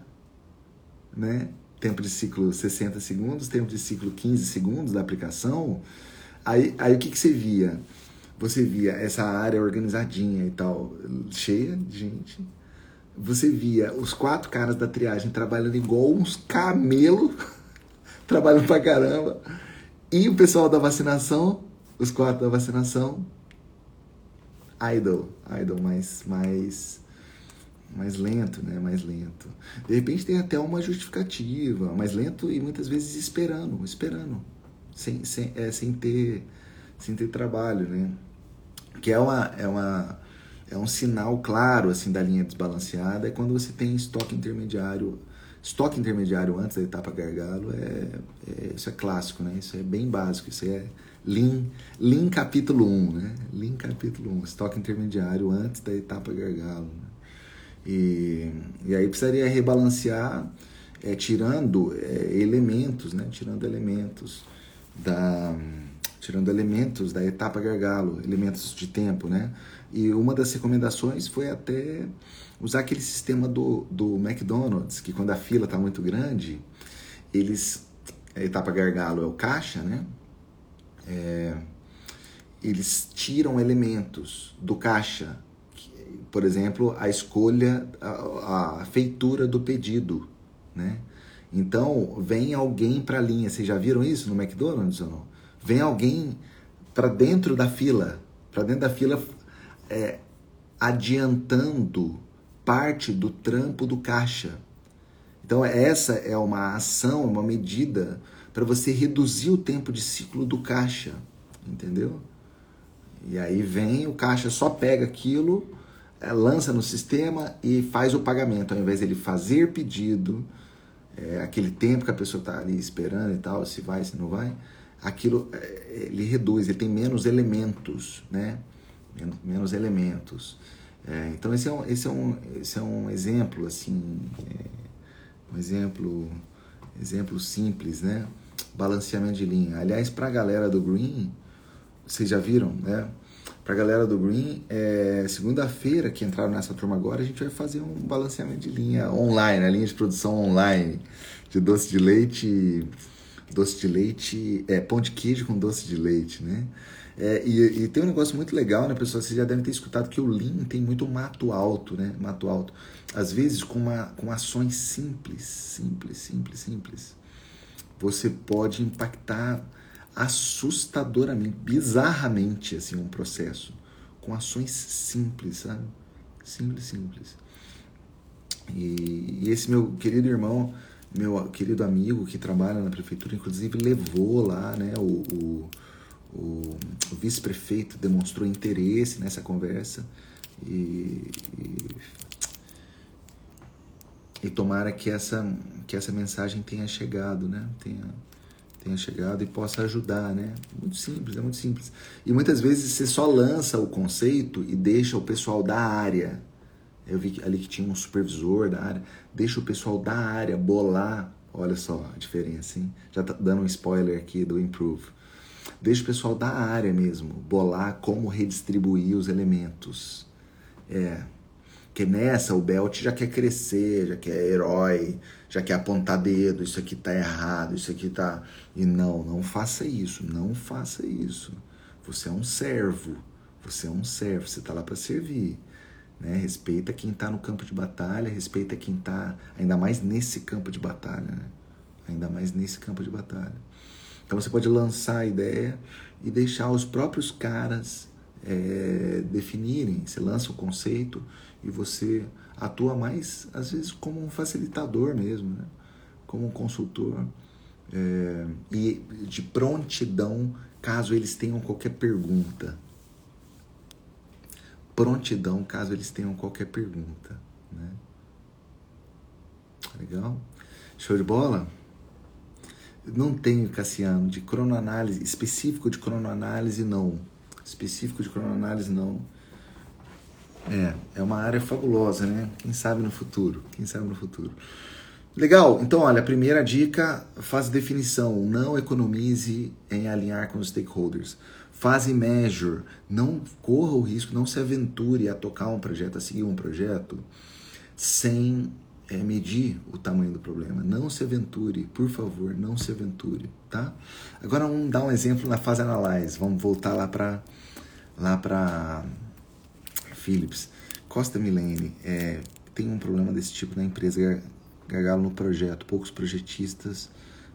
Né? Tempo de ciclo 60 segundos, tempo de ciclo 15 segundos da aplicação. Aí, aí o que, que você via? Você via essa área organizadinha e tal, cheia de gente. Você via os quatro caras da triagem trabalhando igual uns camelos, trabalhando pra caramba. E o pessoal da vacinação os quatro da vacinação, idle, idle mais, mais, mais lento, né? Mais lento. De repente tem até uma justificativa, mais lento e muitas vezes esperando, esperando, sem, sem, é, sem ter, sem ter trabalho, né? Que é uma, é uma, é um sinal claro assim da linha desbalanceada é quando você tem estoque intermediário estoque intermediário antes da etapa gargalo é, é, isso é clássico né isso é bem básico isso é Lean, Lean capítulo 1, né? Lean capítulo 1, estoque intermediário antes da etapa gargalo. Né? E, e aí precisaria rebalancear, é, tirando é, elementos, né? Tirando elementos da tirando elementos da etapa gargalo, elementos de tempo, né? E uma das recomendações foi até usar aquele sistema do, do McDonald's, que quando a fila está muito grande, eles a etapa gargalo é o caixa, né? É, eles tiram elementos do caixa, por exemplo, a escolha, a, a feitura do pedido, né? Então, vem alguém para a linha. Vocês já viram isso no McDonald's ou não? Vem alguém para dentro da fila, para dentro da fila, é, adiantando parte do trampo do caixa. Então essa é uma ação, uma medida para você reduzir o tempo de ciclo do caixa, entendeu? E aí vem o caixa só pega aquilo, é, lança no sistema e faz o pagamento, ao invés de ele fazer pedido, é, aquele tempo que a pessoa está ali esperando e tal, se vai, se não vai, aquilo é, ele reduz, ele tem menos elementos, né? Menos, menos elementos. É, então esse é, um, esse, é um, esse é um exemplo assim, é, um exemplo, exemplo simples, né? Balanceamento de linha. Aliás, para a galera do Green, vocês já viram, né? Para a galera do Green, é, segunda-feira que entraram nessa turma agora, a gente vai fazer um balanceamento de linha online, a linha de produção online de doce de leite, doce de leite, é, pão de queijo com doce de leite, né? É, e, e, tem um negócio muito legal, né, pessoal? Vocês já devem ter escutado que o Lean tem muito mato alto, né? Mato alto. Às vezes com, uma, com ações simples, simples, simples, simples. Você pode impactar assustadoramente, bizarramente, assim, um processo. Com ações simples, sabe? Simples, simples. E, e esse meu querido irmão, meu querido amigo que trabalha na prefeitura, inclusive levou lá, né, o, o o, o vice-prefeito demonstrou interesse nessa conversa e, e, e, tomara que essa, que essa mensagem tenha chegado, né? Tenha, tenha chegado e possa ajudar, né? Muito simples, é muito simples. E muitas vezes você só lança o conceito e deixa o pessoal da área. Eu vi ali que tinha um supervisor da área. Deixa o pessoal da área bolar. Olha só a diferença, hein? Já tá dando um spoiler aqui do Improve Deixa o pessoal da área mesmo bolar como redistribuir os elementos. É. Que nessa o Belt já quer crescer, já quer herói, já quer apontar dedo, isso aqui tá errado, isso aqui tá. E não, não faça isso, não faça isso. Você é um servo, você é um servo, você tá lá para servir. Né? Respeita quem está no campo de batalha, respeita quem está ainda mais nesse campo de batalha, né? ainda mais nesse campo de batalha. Então você pode lançar a ideia e deixar os próprios caras é, definirem. Você lança o conceito e você atua mais, às vezes, como um facilitador mesmo, né? como um consultor. É, e de prontidão, caso eles tenham qualquer pergunta. Prontidão, caso eles tenham qualquer pergunta. Né? Legal? Show de bola? Não tenho, Cassiano, de cronoanálise, específico de cronoanálise, não. Específico de cronoanálise, não. É, é uma área fabulosa, né? Quem sabe no futuro, quem sabe no futuro. Legal, então olha, a primeira dica, faz definição, não economize em alinhar com os stakeholders. Faz measure, não corra o risco, não se aventure a tocar um projeto, a seguir um projeto sem é, medir o tamanho do problema. Não se aventure, por favor, não se aventure, tá? Agora vamos dar um exemplo na fase analyze. Vamos voltar lá para lá para Philips. Costa Milene é, tem um problema desse tipo na empresa, gargalo no projeto, poucos projetistas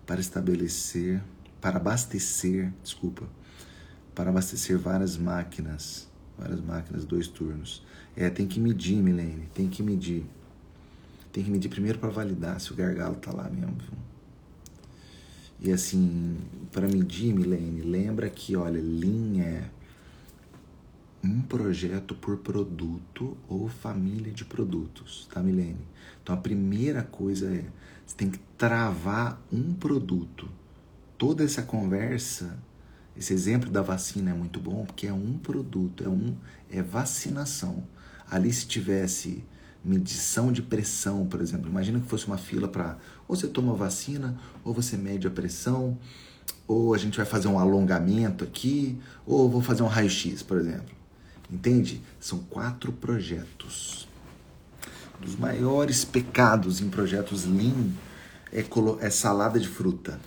para estabelecer, para abastecer, desculpa, para abastecer várias máquinas, várias máquinas, dois turnos. É, tem que medir, Milene, tem que medir. Tem que medir primeiro para validar se o gargalo tá lá mesmo. Viu? E assim, para medir, Milene, lembra que, olha, Lean é um projeto por produto ou família de produtos, tá, Milene? Então a primeira coisa é, você tem que travar um produto. Toda essa conversa, esse exemplo da vacina é muito bom, porque é um produto, é um é vacinação. Ali se tivesse medição de pressão, por exemplo. Imagina que fosse uma fila para ou você toma vacina, ou você mede a pressão, ou a gente vai fazer um alongamento aqui, ou vou fazer um raio-x, por exemplo. Entende? São quatro projetos. Um dos maiores pecados em projetos Lean é, é salada de fruta.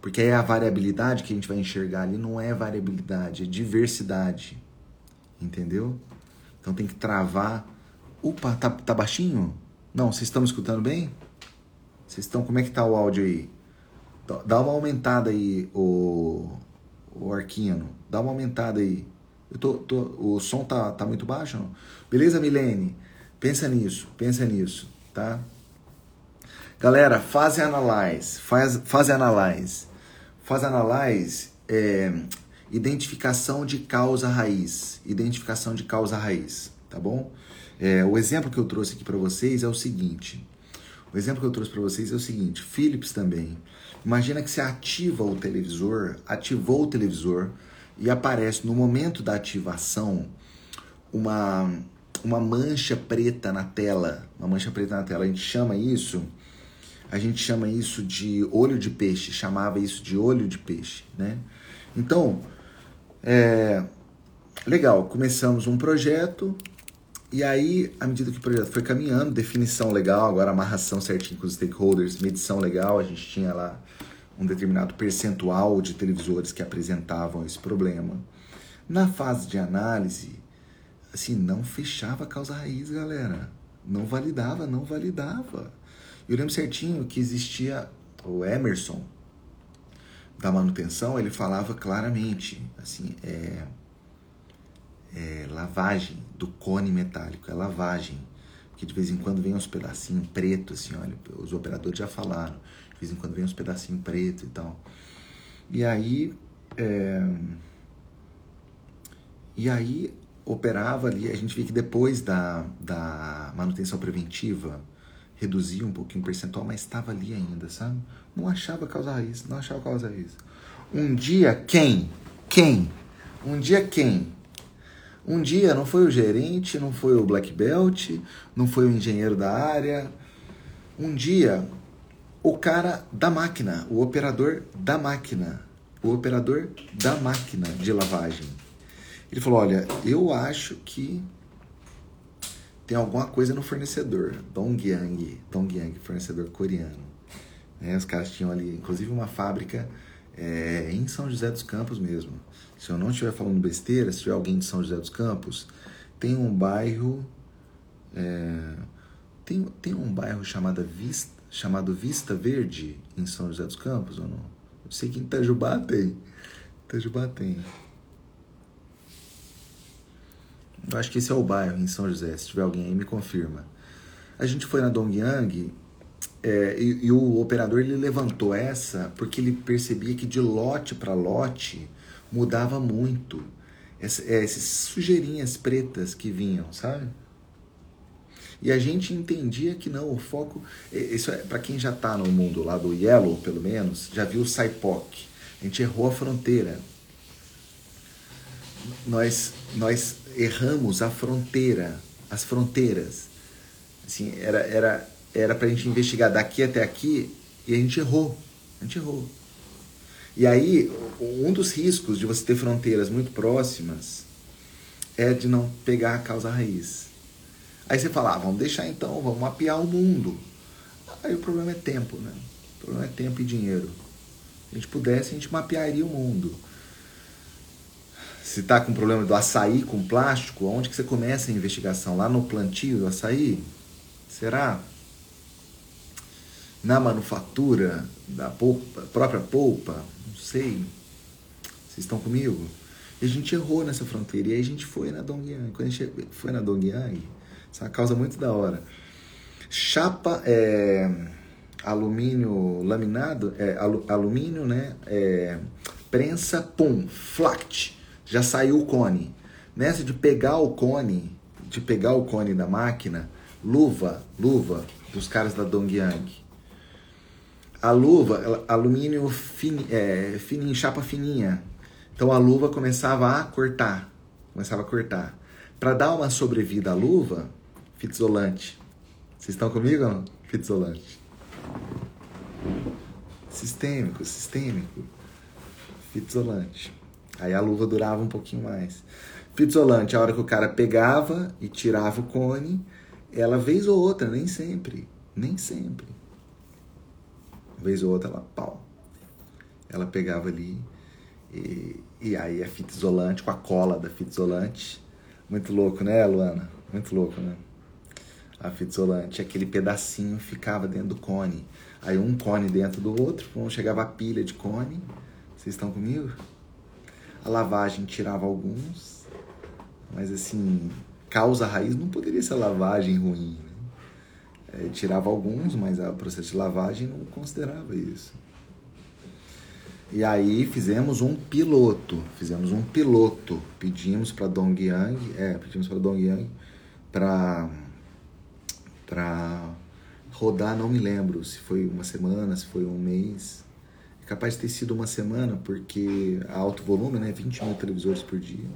Porque aí a variabilidade que a gente vai enxergar ali não é variabilidade, é diversidade. Entendeu? Então tem que travar Opa, tá, tá baixinho? Não, vocês estão me escutando bem? Vocês estão, como é que tá o áudio aí? Dá uma aumentada aí, o, o Arquino. Dá uma aumentada aí. Eu tô, tô, o som tá, tá muito baixo? Não? Beleza, Milene? Pensa nisso, pensa nisso, tá? Galera, fase analyze, faz, fase analyze. Fase analyze é identificação de causa raiz, identificação de causa raiz, tá bom? É, o exemplo que eu trouxe aqui para vocês é o seguinte. O exemplo que eu trouxe para vocês é o seguinte. Philips também. Imagina que você ativa o televisor, ativou o televisor e aparece no momento da ativação uma uma mancha preta na tela, uma mancha preta na tela. A gente chama isso, a gente chama isso de olho de peixe, chamava isso de olho de peixe, né? Então, é, legal, começamos um projeto e aí, à medida que o projeto foi caminhando, definição legal, agora amarração certinho com os stakeholders, medição legal, a gente tinha lá um determinado percentual de televisores que apresentavam esse problema. Na fase de análise, assim, não fechava a causa raiz, galera. Não validava, não validava. Eu lembro certinho que existia o Emerson da manutenção, ele falava claramente, assim, é, é lavagem do cone metálico, é lavagem. Que de vez em quando vem uns pedacinhos pretos, assim, olha, os operadores já falaram, de vez em quando vem uns pedacinhos pretos e tal. E aí, é, e aí operava ali, a gente vê que depois da, da manutenção preventiva reduzia um pouquinho o percentual, mas estava ali ainda, sabe? Não achava causa raiz, não achava causa raiz. Um dia quem? Quem? Um dia quem? Um dia não foi o gerente, não foi o black belt, não foi o engenheiro da área. Um dia o cara da máquina, o operador da máquina, o operador da máquina de lavagem ele falou: Olha, eu acho que tem alguma coisa no fornecedor, Dongyang, Dongyang, fornecedor coreano. É, os caras tinham ali, inclusive, uma fábrica é, em São José dos Campos mesmo. Se eu não estiver falando besteira, se tiver alguém de São José dos Campos, tem um bairro. É, tem, tem um bairro chamado Vista, chamado Vista Verde em São José dos Campos ou não? Eu sei que em Itajubá tem. Itajubá tem. Eu acho que esse é o bairro em São José. Se tiver alguém aí, me confirma. A gente foi na Dongyang é, e, e, o operador ele levantou essa porque ele percebia que de lote para lote mudava muito. É, essas sujeirinhas pretas que vinham, sabe? E a gente entendia que não, o foco. Isso é para quem já está no mundo lá do Yellow, pelo menos, já viu o Saipoc. A gente errou a fronteira. Nós, nós erramos a fronteira, as fronteiras. Assim, era era era pra gente investigar daqui até aqui e a gente errou. A gente errou. E aí, um dos riscos de você ter fronteiras muito próximas é de não pegar a causa raiz. Aí você fala, ah, vamos deixar então, vamos mapear o mundo. Aí o problema é tempo, né? O problema é tempo e dinheiro. Se a gente pudesse, a gente mapearia o mundo se está com problema do açaí com plástico, onde que você começa a investigação? Lá no plantio do açaí? Será? Na manufatura da polpa, própria polpa? Não sei. Vocês estão comigo? E a gente errou nessa fronteira. E aí a gente foi na Dongyang. Quando a gente foi na Dongyang, isso é uma causa muito da hora. Chapa é, alumínio laminado, é, alumínio, né? É, prensa, pum, flact já saiu o cone. Nessa de pegar o cone, de pegar o cone da máquina, luva, luva dos caras da Dongyang. A luva, alumínio fin, é, fininho, chapa fininha. Então a luva começava a cortar, começava a cortar. Para dar uma sobrevida à luva, fita isolante. Vocês estão comigo? Fita isolante. Sistêmico, sistêmico. Fita isolante. Aí a luva durava um pouquinho mais. Fita isolante, a hora que o cara pegava e tirava o cone, ela vez ou outra, nem sempre, nem sempre. Vez ou outra, ela pau. Ela pegava ali e, e aí a fita isolante com a cola da fita isolante. Muito louco, né, Luana? Muito louco, né? A fita isolante, aquele pedacinho ficava dentro do cone. Aí um cone dentro do outro, um chegava a pilha de cone. Vocês estão comigo? A lavagem tirava alguns, mas assim, causa raiz não poderia ser lavagem ruim. Né? É, tirava alguns, mas o processo de lavagem não considerava isso. E aí fizemos um piloto, fizemos um piloto, pedimos para Dongyang, é, pedimos para Dongyang para para rodar, não me lembro se foi uma semana, se foi um mês. É capaz de ter sido uma semana, porque alto volume, né, 20 mil televisores por dia.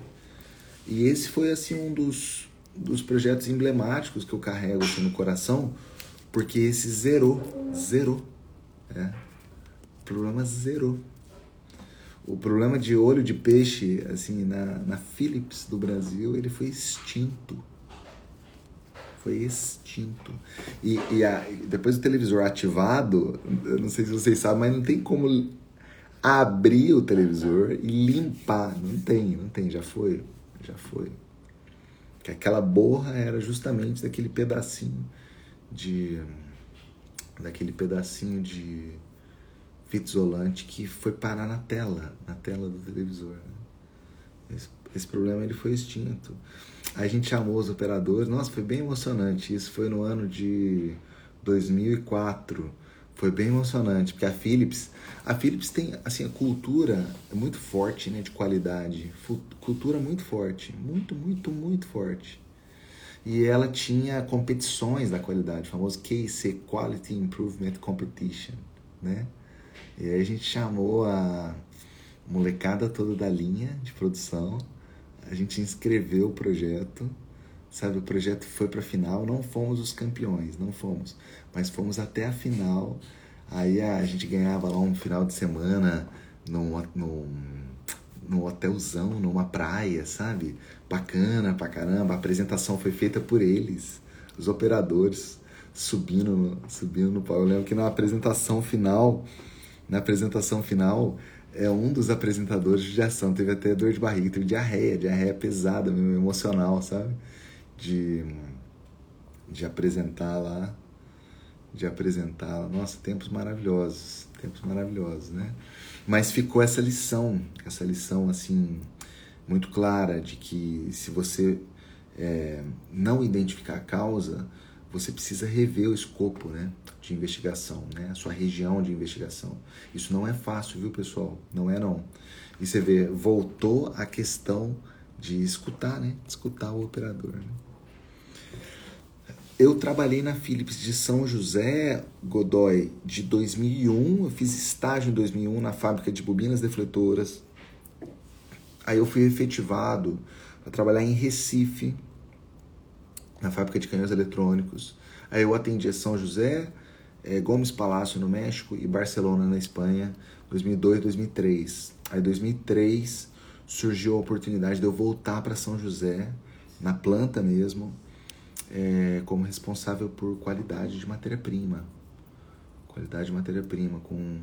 E esse foi assim um dos, dos projetos emblemáticos que eu carrego assim, no coração, porque esse zerou, zerou. É. O problema zerou. O problema de olho de peixe, assim, na, na Philips do Brasil, ele foi extinto. Foi extinto. E, e a, depois do televisor ativado, eu não sei se vocês sabem, mas não tem como abrir o televisor e limpar. Não tem, não tem, já foi já foi. Que aquela borra era justamente daquele pedacinho de daquele pedacinho de fita isolante que foi parar na tela, na tela do televisor. Né? Esse, esse, problema ele foi extinto. A gente chamou os operadores, nossa, foi bem emocionante. Isso foi no ano de 2004 foi bem emocionante, porque a Philips, a Philips tem assim a cultura é muito forte, né, de qualidade, cultura muito forte, muito, muito, muito forte. E ela tinha competições da qualidade, o famoso KC Quality Improvement Competition, né? E aí a gente chamou a molecada toda da linha de produção, a gente inscreveu o projeto, sabe? O projeto foi para a final, não fomos os campeões, não fomos, mas fomos até a final. Aí a gente ganhava lá um final de semana num, num, num hotelzão, numa praia, sabe? Bacana pra caramba. A apresentação foi feita por eles, os operadores, subindo, subindo no palco. Eu lembro que na apresentação final, na apresentação final, é um dos apresentadores de ação teve até dor de barriga, teve diarreia, diarreia pesada, mesmo, emocional, sabe? De, de apresentar lá de apresentá-la. Nossa, tempos maravilhosos, tempos maravilhosos, né? Mas ficou essa lição, essa lição assim muito clara de que se você é, não identificar a causa, você precisa rever o escopo, né, de investigação, né, a sua região de investigação. Isso não é fácil, viu, pessoal? Não é não. E você vê, voltou a questão de escutar, né, escutar o operador. Né? Eu trabalhei na Philips de São José, Godoy, de 2001. Eu fiz estágio em 2001 na fábrica de bobinas defletoras. Aí eu fui efetivado para trabalhar em Recife, na fábrica de canhões eletrônicos. Aí eu atendi São José, é, Gomes Palácio no México e Barcelona na Espanha, 2002, 2003. Aí 2003 surgiu a oportunidade de eu voltar para São José, na planta mesmo, é, como responsável por qualidade de matéria-prima. Qualidade de matéria-prima. Com,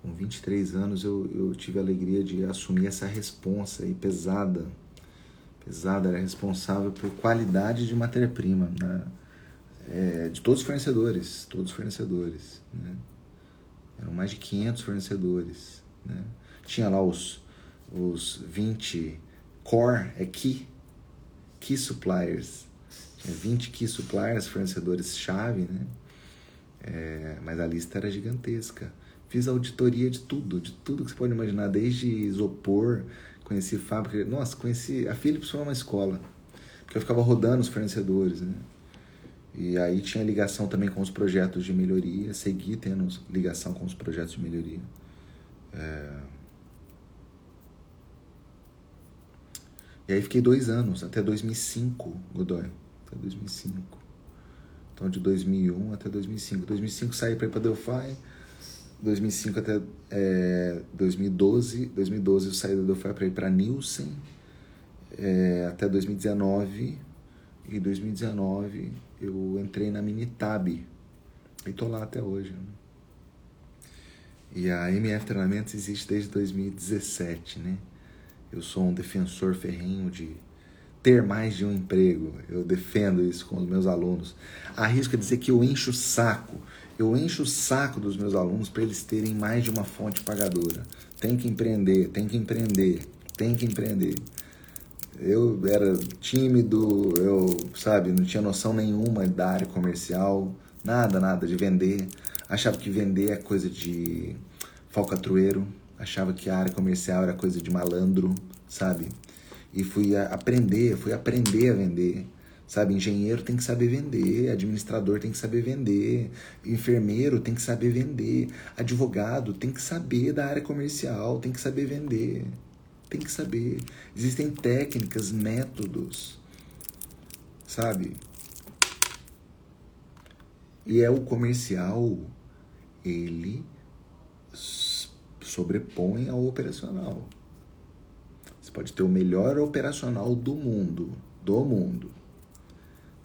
com 23 anos eu, eu tive a alegria de assumir essa responsa aí, pesada. Pesada, era responsável por qualidade de matéria-prima. Né? É, de todos os fornecedores. Todos os fornecedores. Né? Eram mais de 500 fornecedores. Né? Tinha lá os, os 20 core, é key, key suppliers 20 key suppliers, fornecedores-chave, né? É, mas a lista era gigantesca. Fiz auditoria de tudo, de tudo que você pode imaginar, desde isopor, conheci fábrica. Nossa, conheci. A Philips foi uma escola, porque eu ficava rodando os fornecedores, né? E aí tinha ligação também com os projetos de melhoria, segui tendo ligação com os projetos de melhoria. É... E aí fiquei dois anos, até 2005, Godoy até 2005. Então, de 2001 até 2005. 2005 saí para ir para Delphi. 2005 até é, 2012. 2012 eu saí da Delphi para ir para Nielsen. É, até 2019. E 2019 eu entrei na Minitab. E tô lá até hoje. Né? E a MF Treinamentos existe desde 2017, né? Eu sou um defensor ferrenho de ter mais de um emprego. Eu defendo isso com os meus alunos. Arrisco a dizer que eu encho o saco. Eu encho o saco dos meus alunos para eles terem mais de uma fonte pagadora. Tem que empreender, tem que empreender, tem que empreender. Eu era tímido, eu, sabe, não tinha noção nenhuma da área comercial, nada, nada de vender. Achava que vender é coisa de falcatrueiro, achava que a área comercial era coisa de malandro, sabe? E fui aprender, fui aprender a vender. Sabe, engenheiro tem que saber vender, administrador tem que saber vender, enfermeiro tem que saber vender, advogado tem que saber da área comercial, tem que saber vender. Tem que saber. Existem técnicas, métodos, sabe? E é o comercial, ele sobrepõe ao operacional. Você pode ter o melhor operacional do mundo, do mundo.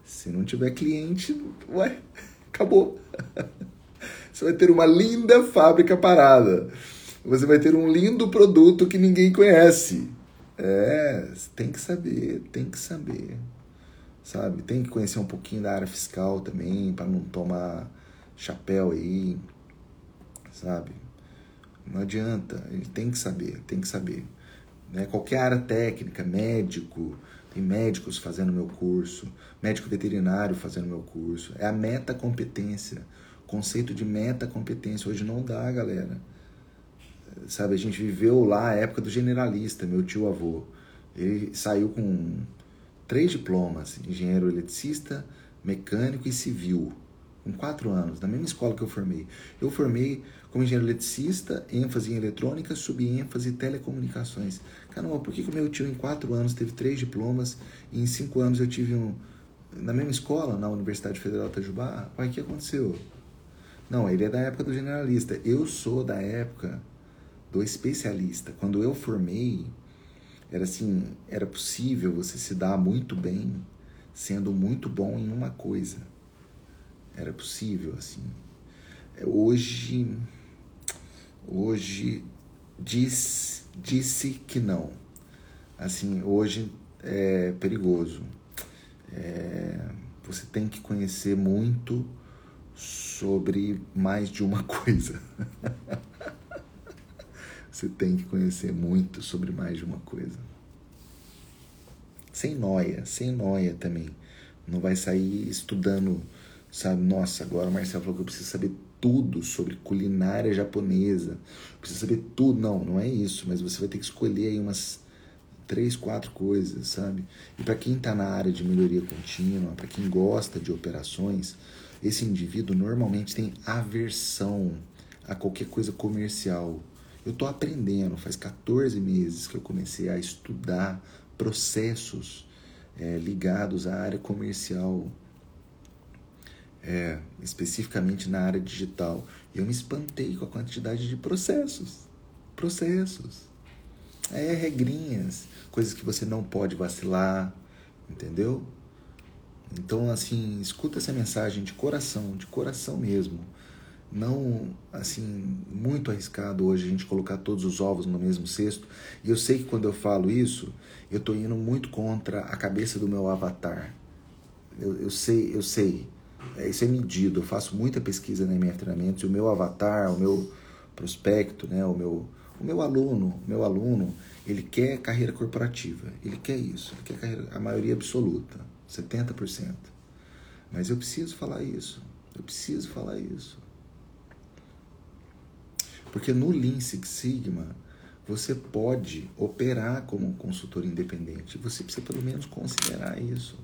Se não tiver cliente, ué, acabou. Você vai ter uma linda fábrica parada você vai ter um lindo produto que ninguém conhece. É, tem que saber, tem que saber. Sabe? Tem que conhecer um pouquinho da área fiscal também, para não tomar chapéu aí. Sabe? Não adianta, ele tem que saber, tem que saber. Né? Qualquer área técnica, médico, tem médicos fazendo meu curso, médico veterinário fazendo meu curso. É a meta competência. Conceito de meta competência. Hoje não dá, galera sabe, a gente viveu lá a época do generalista, meu tio avô. Ele saiu com três diplomas, engenheiro eletricista, mecânico e civil, com quatro anos, na mesma escola que eu formei. Eu formei como engenheiro eletricista, ênfase em eletrônica, subênfase em telecomunicações. Caramba, por que, que meu tio em quatro anos teve três diplomas e em cinco anos eu tive um... Na mesma escola, na Universidade Federal de Itajubá? o que aconteceu? Não, ele é da época do generalista. Eu sou da época do especialista. Quando eu formei, era assim, era possível você se dar muito bem sendo muito bom em uma coisa. Era possível assim. É, hoje hoje diz, disse que não. Assim, hoje é perigoso. É, você tem que conhecer muito sobre mais de uma coisa. Você tem que conhecer muito sobre mais de uma coisa. Sem noia, sem noia também. Não vai sair estudando, sabe? Nossa, agora o Marcelo falou que eu preciso saber tudo sobre culinária japonesa. Preciso saber tudo. Não, não é isso. Mas você vai ter que escolher aí umas três, quatro coisas, sabe? E para quem está na área de melhoria contínua, para quem gosta de operações, esse indivíduo normalmente tem aversão a qualquer coisa comercial. Eu estou aprendendo, faz 14 meses que eu comecei a estudar processos é, ligados à área comercial, é, especificamente na área digital. E eu me espantei com a quantidade de processos. Processos. É, regrinhas, coisas que você não pode vacilar, entendeu? Então, assim, escuta essa mensagem de coração, de coração mesmo não assim muito arriscado hoje a gente colocar todos os ovos no mesmo cesto. E eu sei que quando eu falo isso, eu estou indo muito contra a cabeça do meu avatar. Eu, eu sei, eu sei. É, isso é medido. Eu faço muita pesquisa na minha treinamentos e o meu avatar, o meu prospecto, né, o meu o meu aluno, meu aluno, ele quer carreira corporativa. Ele quer isso, ele quer carreira, a maioria absoluta, 70%. Mas eu preciso falar isso. Eu preciso falar isso. Porque no Lean Six Sigma, você pode operar como um consultor independente. Você precisa pelo menos considerar isso.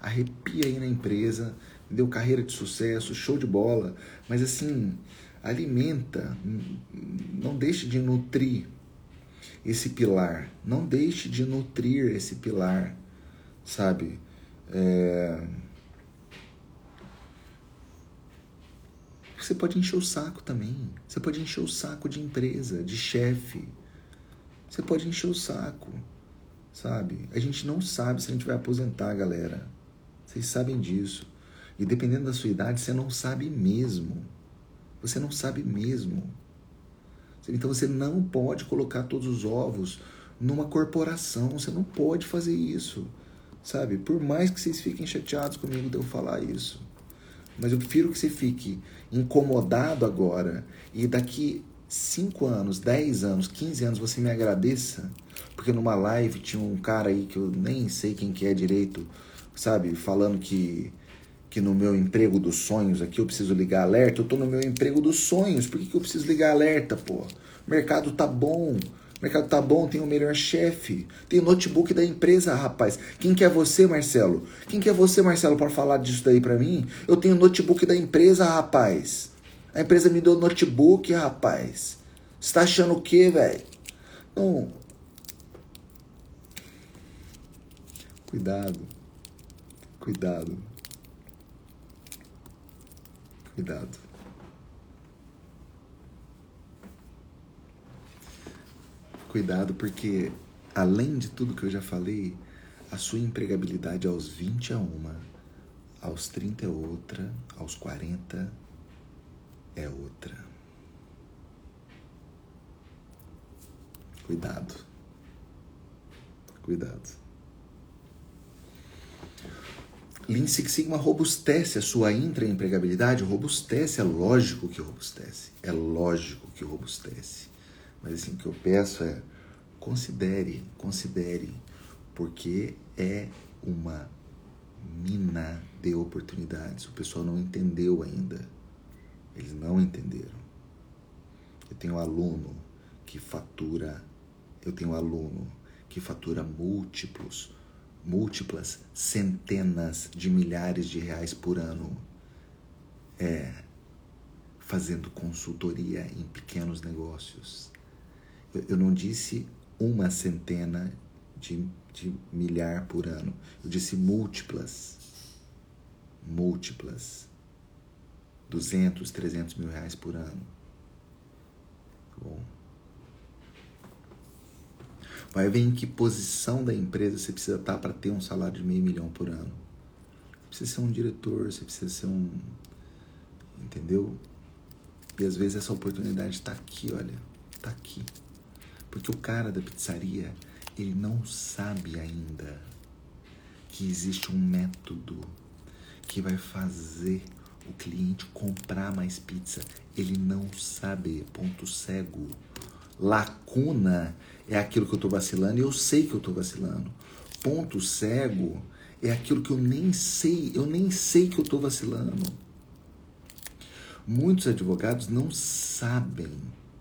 Arrepia aí na empresa, deu carreira de sucesso, show de bola, mas assim, alimenta, não deixe de nutrir esse pilar, não deixe de nutrir esse pilar, sabe? É Você pode encher o saco também. Você pode encher o saco de empresa, de chefe. Você pode encher o saco, sabe? A gente não sabe se a gente vai aposentar, galera. Vocês sabem disso. E dependendo da sua idade, você não sabe mesmo. Você não sabe mesmo. Então você não pode colocar todos os ovos numa corporação. Você não pode fazer isso. Sabe? Por mais que vocês fiquem chateados comigo de eu falar isso. Mas eu prefiro que você fique incomodado agora e daqui 5 anos, 10 anos, 15 anos você me agradeça, porque numa live tinha um cara aí que eu nem sei quem que é direito, sabe, falando que que no meu emprego dos sonhos aqui eu preciso ligar alerta, eu tô no meu emprego dos sonhos, por que, que eu preciso ligar alerta, pô? O mercado tá bom, o mercado tá bom, tem o melhor chefe, tem o notebook da empresa, rapaz. Quem que é você, Marcelo? Quem que é você, Marcelo, para falar disso daí para mim? Eu tenho o notebook da empresa, rapaz. A empresa me deu notebook, rapaz. Você tá achando o quê, velho? Não. Cuidado. Cuidado. Cuidado. Cuidado, porque além de tudo que eu já falei, a sua empregabilidade aos 20 é uma, aos 30 é outra, aos 40 é outra. Cuidado. Cuidado. Lean Six Sigma robustece a sua intraempregabilidade? Robustece, é lógico que robustece. É lógico que robustece. Mas assim, o que eu peço é considere, considere, porque é uma mina de oportunidades. O pessoal não entendeu ainda. Eles não entenderam. Eu tenho um aluno que fatura, eu tenho um aluno que fatura múltiplos, múltiplas centenas de milhares de reais por ano. É, fazendo consultoria em pequenos negócios eu não disse uma centena de, de milhar por ano. Eu disse múltiplas. Múltiplas. 200, 300 mil reais por ano. Tá bom. Vai ver em que posição da empresa você precisa estar para ter um salário de meio milhão por ano. Você precisa ser um diretor, você precisa ser um. Entendeu? E às vezes essa oportunidade está aqui, olha. Está aqui. Porque o cara da pizzaria, ele não sabe ainda que existe um método que vai fazer o cliente comprar mais pizza. Ele não sabe, ponto cego. Lacuna é aquilo que eu estou vacilando e eu sei que eu estou vacilando. Ponto cego é aquilo que eu nem sei, eu nem sei que eu estou vacilando. Muitos advogados não sabem,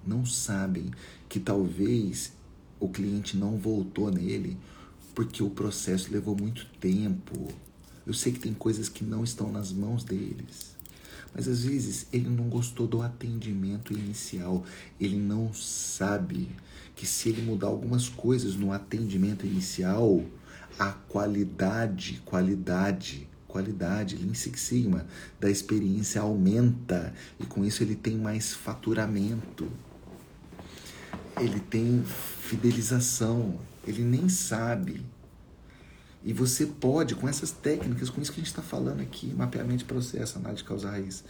não sabem que talvez o cliente não voltou nele porque o processo levou muito tempo. Eu sei que tem coisas que não estão nas mãos deles. Mas às vezes ele não gostou do atendimento inicial. Ele não sabe que se ele mudar algumas coisas no atendimento inicial, a qualidade, qualidade, qualidade, Lean Six Sigma da experiência aumenta e com isso ele tem mais faturamento ele tem fidelização, ele nem sabe. E você pode, com essas técnicas, com isso que a gente está falando aqui, mapeamento de processo, análise de causa raiz,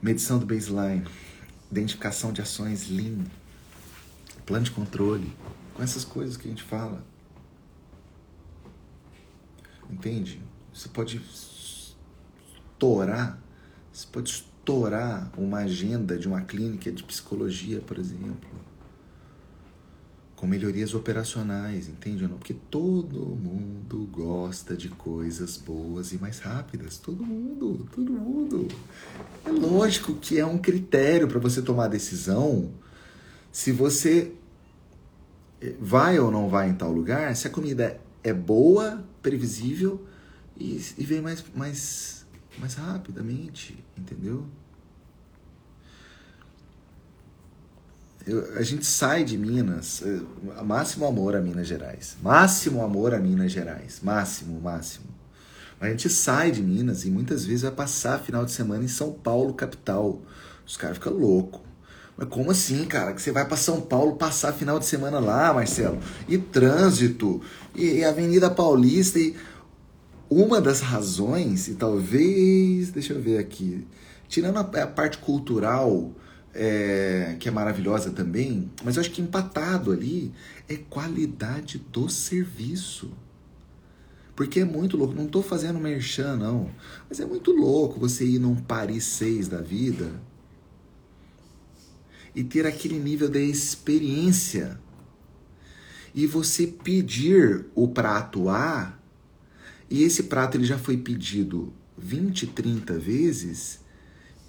medição do baseline, identificação de ações lean, plano de controle, com essas coisas que a gente fala. Entende? Você pode estourar, você pode estourar uma agenda de uma clínica de psicologia, por exemplo com melhorias operacionais, entende? Não? Porque todo mundo gosta de coisas boas e mais rápidas. Todo mundo, todo mundo. É lógico que é um critério para você tomar decisão se você eh, vai ou não vai em tal lugar, se a comida é boa, previsível e, e vem mais, mais, mais rapidamente, entendeu? eu, a gente sai de Minas, eh, máximo amor a Minas Gerais, máximo amor a Minas Gerais, máximo, máximo. A gente sai de Minas e muitas vezes vai passar final de semana em São Paulo, capital. Os caras ficam loucos. Mas como assim, cara? Que você vai para São Paulo passar final de semana lá, Marcelo? E trânsito, e, e Avenida Paulista. E uma das razões, e talvez, deixa eu ver aqui, tirando a, a parte cultural, é, que é maravilhosa também, mas eu acho que empatado ali é qualidade do serviço. Porque é muito louco, não estou fazendo merchan não, mas é muito louco você ir num Paris 6 da vida e ter aquele nível de experiência. E você pedir o prato A, e esse prato ele já foi pedido 20, 30 vezes,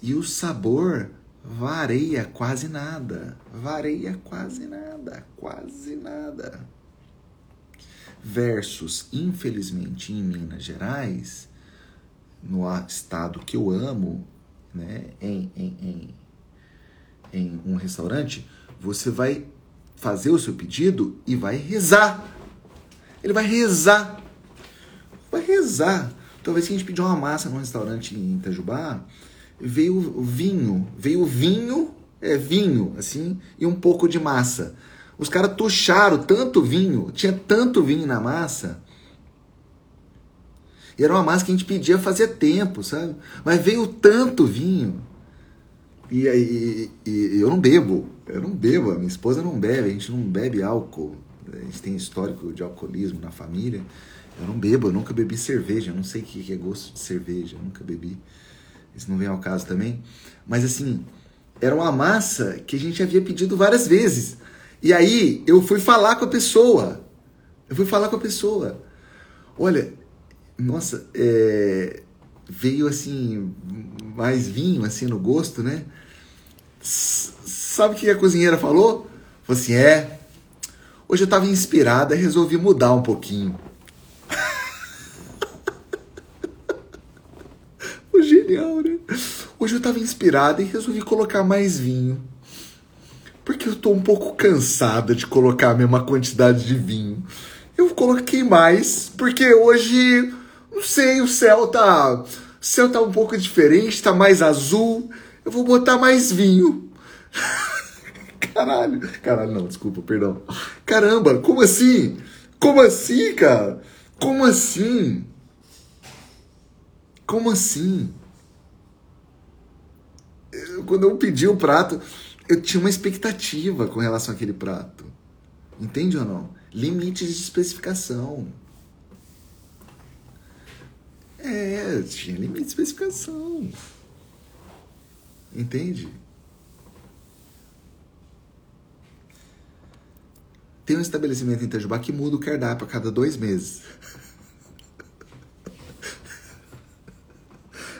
e o sabor varia quase nada. Varia quase nada, quase nada. Versus, infelizmente, em Minas Gerais, no estado que eu amo, né, em, em, em, em um restaurante, você vai fazer o seu pedido e vai rezar. Ele vai rezar. Vai rezar. Talvez que a gente pediu uma massa num restaurante em Itajubá, veio vinho, veio vinho, é vinho, assim, e um pouco de massa. Os caras tucharam tanto vinho, tinha tanto vinho na massa. E era uma massa que a gente pedia fazia tempo, sabe? Mas veio tanto vinho. E, e, e, eu não bebo, eu não bebo, a minha esposa não bebe, a gente não bebe álcool. A gente tem histórico de alcoolismo na família. Eu não bebo, eu nunca bebi cerveja, eu não sei o que é gosto de cerveja, eu nunca bebi. Isso não vem ao caso também. Mas assim, era uma massa que a gente havia pedido várias vezes. E aí eu fui falar com a pessoa. Eu fui falar com a pessoa. Olha, nossa, é, veio assim, mais vinho assim no gosto, né? Sabe o que a cozinheira falou? Falou assim: é. Hoje eu estava inspirada e resolvi mudar um pouquinho. Genial, né? Hoje eu estava inspirada e resolvi colocar mais vinho. Porque eu tô um pouco cansada de colocar a mesma quantidade de vinho. Eu coloquei mais, porque hoje, não sei, o céu tá. O céu tá um pouco diferente, tá mais azul. Eu vou botar mais vinho. Caralho. Caralho, não, desculpa, perdão. Caramba, como assim? Como assim, cara? Como assim? Como assim? Eu, quando eu pedi o prato, eu tinha uma expectativa com relação àquele prato. Entende ou não? Limites de especificação. É, tinha limite de especificação. Entende? Tem um estabelecimento em Itajubá que muda o cardápio a cada dois meses.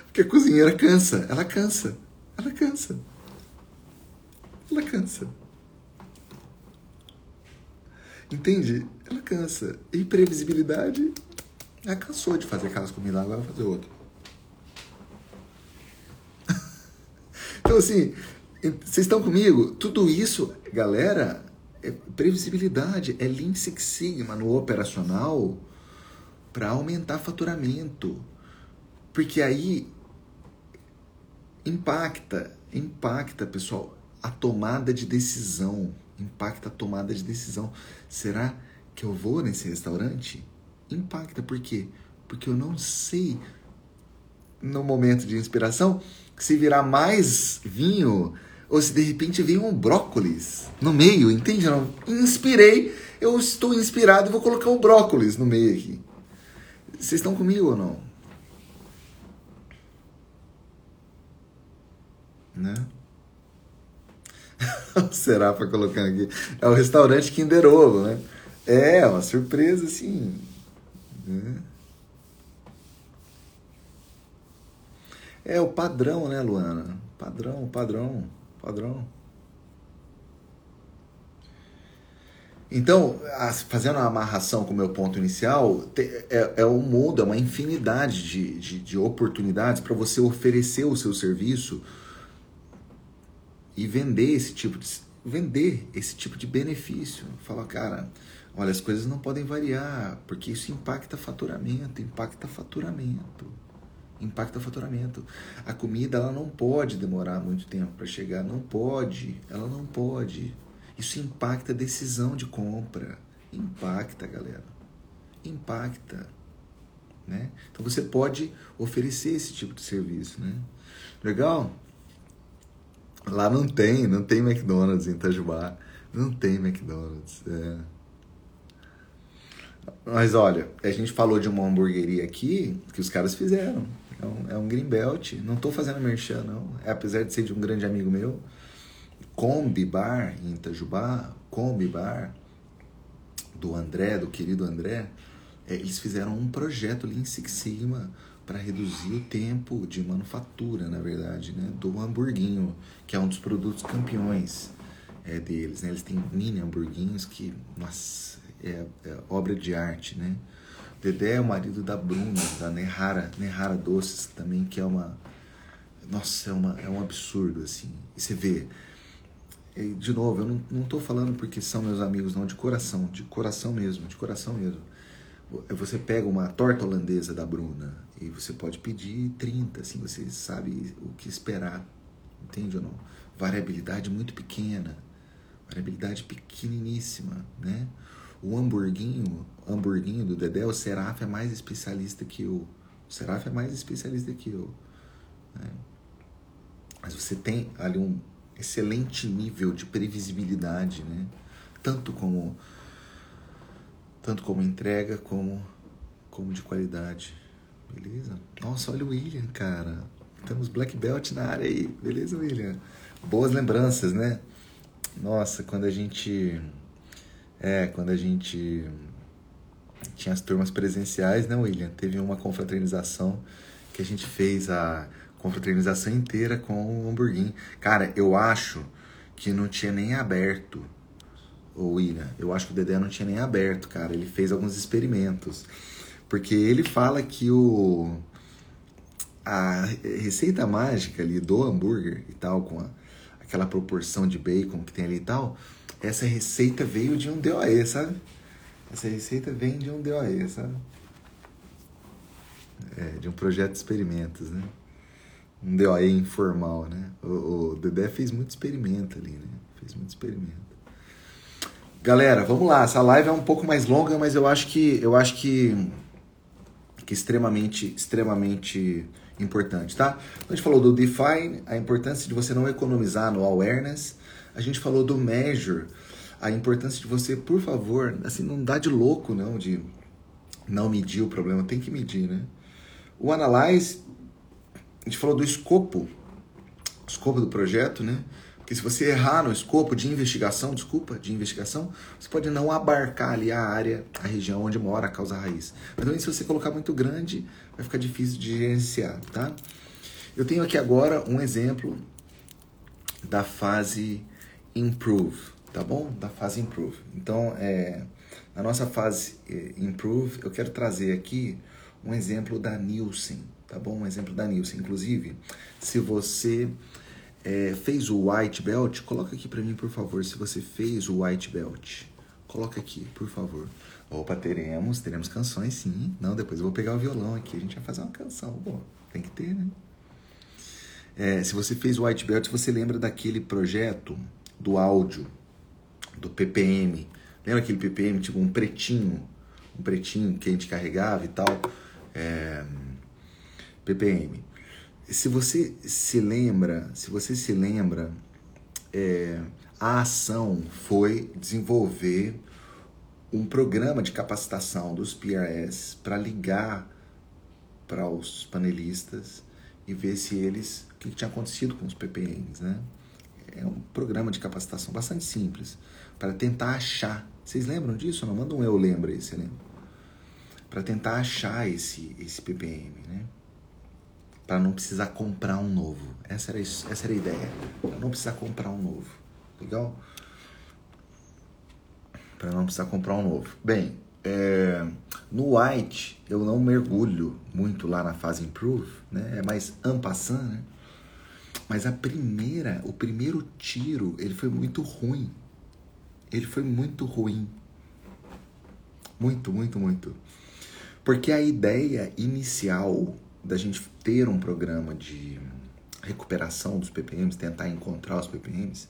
Porque a cozinheira cansa, ela cansa, ela cansa. Ela cansa. Entende? Ela cansa. E previsibilidade, ela cansou de fazer aquelas comidas, agora vai fazer outra. Então, assim, vocês estão comigo? Tudo isso, galera, é previsibilidade, é Lean Six Sigma no operacional para aumentar faturamento. Porque aí impacta, impacta, pessoal, a tomada de decisão. Impacta a tomada de decisão. Será que eu vou nesse restaurante? Impacta, por quê? Porque eu não sei no momento de inspiração se virar mais vinho ou se de repente vem um brócolis no meio, entende? Inspirei, eu estou inspirado e vou colocar um brócolis no meio aqui. Vocês estão comigo ou não? né? Será para colocar aqui? É o restaurante Kinder Ovo, né? É, uma surpresa, assim. Né? É o padrão, né, Luana? Padrão, padrão, padrão. Então, fazendo uma amarração com o meu ponto inicial, é, é um mundo, é uma infinidade de, de, de oportunidades para você oferecer o seu serviço e vender esse tipo de vender esse tipo de benefício. Falar, cara, olha, as coisas não podem variar, porque isso impacta faturamento, impacta faturamento. Impacta faturamento. A comida ela não pode demorar muito tempo para chegar, não pode, ela não pode. Isso impacta a decisão de compra. Impacta, galera. Impacta, né? Então você pode oferecer esse tipo de serviço, né? Legal? Lá não tem, não tem McDonald's em Itajubá. Não tem McDonald's. É. Mas olha, a gente falou de uma hamburgueria aqui que os caras fizeram. É um, é um Greenbelt. Não tô fazendo merchan, não. É, apesar de ser de um grande amigo meu. Combi Bar em Itajubá, Combi Bar do André, do querido André, é, eles fizeram um projeto ali em Six Sigma para reduzir o tempo de manufatura, na verdade, né, do hamburguinho, que é um dos produtos campeões é, deles. Né? Eles têm mini hamburguinhos que, nossa, é, é obra de arte, né? Dedé é o marido da Bruna, da Nerrara, Nerrara Doces também, que é uma... Nossa, é, uma, é um absurdo, assim. E você vê... E, de novo, eu não, não tô falando porque são meus amigos, não, de coração, de coração mesmo, de coração mesmo. Você pega uma torta holandesa da Bruna e você pode pedir 30, assim, você sabe o que esperar, entende ou não? Variabilidade muito pequena, variabilidade pequeniníssima, né? O hamburguinho, hamburguinho do Dedé, o Seraf é mais especialista que eu. O Seraf é mais especialista que eu. Né? Mas você tem ali um excelente nível de previsibilidade, né? Tanto como tanto como entrega como como de qualidade. Beleza? Nossa, olha o William, cara. Temos Black Belt na área aí. Beleza, William? Boas lembranças, né? Nossa, quando a gente é, quando a gente tinha as turmas presenciais, né, William? Teve uma confraternização que a gente fez a confraternização inteira com o hamburguinho. Cara, eu acho que não tinha nem aberto o William. Eu acho que o Dedé não tinha nem aberto, cara. Ele fez alguns experimentos. Porque ele fala que o a receita mágica ali do hambúrguer e tal, com a, aquela proporção de bacon que tem ali e tal, essa receita veio de um DOE, sabe? Essa receita vem de um DOE, sabe? É, de um projeto de experimentos, né? Um DOE informal, né? O, o Dedé fez muito experimento ali, né? Fez muito experimento. Galera, vamos lá. Essa live é um pouco mais longa, mas eu acho que eu acho que que extremamente extremamente importante, tá? A gente falou do define, a importância de você não economizar no awareness, a gente falou do measure, a importância de você, por favor, assim, não dá de louco, não, de não medir o problema, tem que medir, né? O analyze, a gente falou do escopo, escopo do projeto, né? Porque se você errar no escopo de investigação, desculpa, de investigação, você pode não abarcar ali a área, a região onde mora a causa raiz. Então, se você colocar muito grande, vai ficar difícil de gerenciar, tá? Eu tenho aqui agora um exemplo da fase improve, tá bom? Da fase improve. Então, é, na nossa fase é, improve, eu quero trazer aqui um exemplo da Nielsen, tá bom? Um exemplo da Nielsen. Inclusive, se você é, fez o white belt, coloca aqui para mim, por favor, se você fez o white belt. Coloca aqui, por favor. Opa, teremos, teremos canções, sim. Não, depois eu vou pegar o violão aqui, a gente vai fazer uma canção. Bom, tem que ter, né? É, se você fez o white belt, você lembra daquele projeto do áudio, do PPM. Lembra aquele PPM, tipo um pretinho, um pretinho que a gente carregava e tal? É, PPM. Se você se lembra, se você se lembra, é, a ação foi desenvolver um programa de capacitação dos PRS para ligar para os panelistas e ver se eles o que tinha acontecido com os PPMs, né? É um programa de capacitação bastante simples para tentar achar. Vocês lembram disso? Não manda um eu lembro aí, você lembra? Para tentar achar esse esse ppm, né? Para não precisar comprar um novo. Essa era isso, essa era a ideia. Para não precisar comprar um novo. Legal? Para não precisar comprar um novo. Bem, é, no White eu não mergulho muito lá na fase improve, né? É mais ampassant, né? Mas a primeira, o primeiro tiro, ele foi muito ruim. Ele foi muito ruim. Muito, muito, muito. Porque a ideia inicial da gente ter um programa de recuperação dos PPMs, tentar encontrar os PPMs,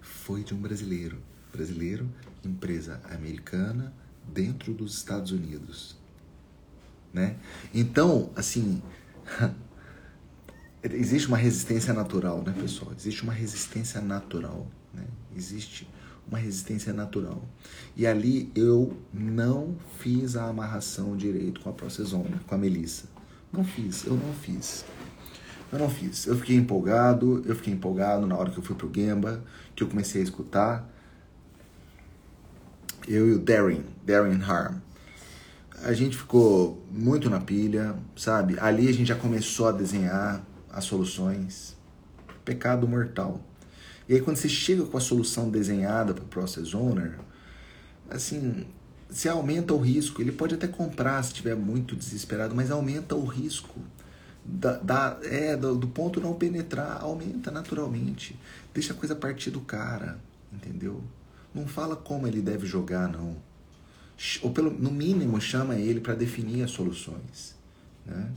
foi de um brasileiro. Brasileiro, empresa americana, dentro dos Estados Unidos. Né? Então, assim, existe uma resistência natural, né, pessoal? Existe uma resistência natural, né? Existe uma resistência natural. E ali eu não fiz a amarração direito com a procesona, com a melissa. Não fiz, eu não fiz. Eu não fiz. Eu fiquei empolgado, eu fiquei empolgado na hora que eu fui pro Gemba, que eu comecei a escutar. Eu e o Darren, Darren Harm. A gente ficou muito na pilha, sabe? Ali a gente já começou a desenhar as soluções. Pecado mortal. E aí quando você chega com a solução desenhada para o Process Owner, assim, você aumenta o risco. Ele pode até comprar se estiver muito desesperado, mas aumenta o risco da, da, é, do, do, ponto não penetrar, aumenta naturalmente. Deixa a coisa partir do cara, entendeu? Não fala como ele deve jogar, não. Ou pelo, no mínimo chama ele para definir as soluções. Né?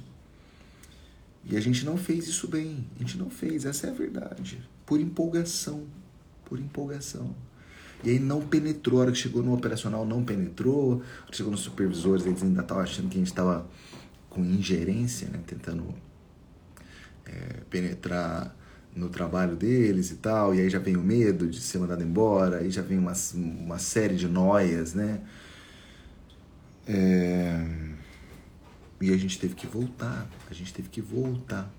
E a gente não fez isso bem. A gente não fez, essa é a verdade. Por empolgação. Por empolgação. E aí não penetrou. A hora que chegou no operacional, não penetrou. Chegou nos supervisores, eles ainda estavam achando que a gente estava com ingerência, né? tentando é, penetrar no trabalho deles e tal, e aí já vem o medo de ser mandado embora, aí já vem uma, uma série de noias, né? É... E a gente teve que voltar, a gente teve que voltar,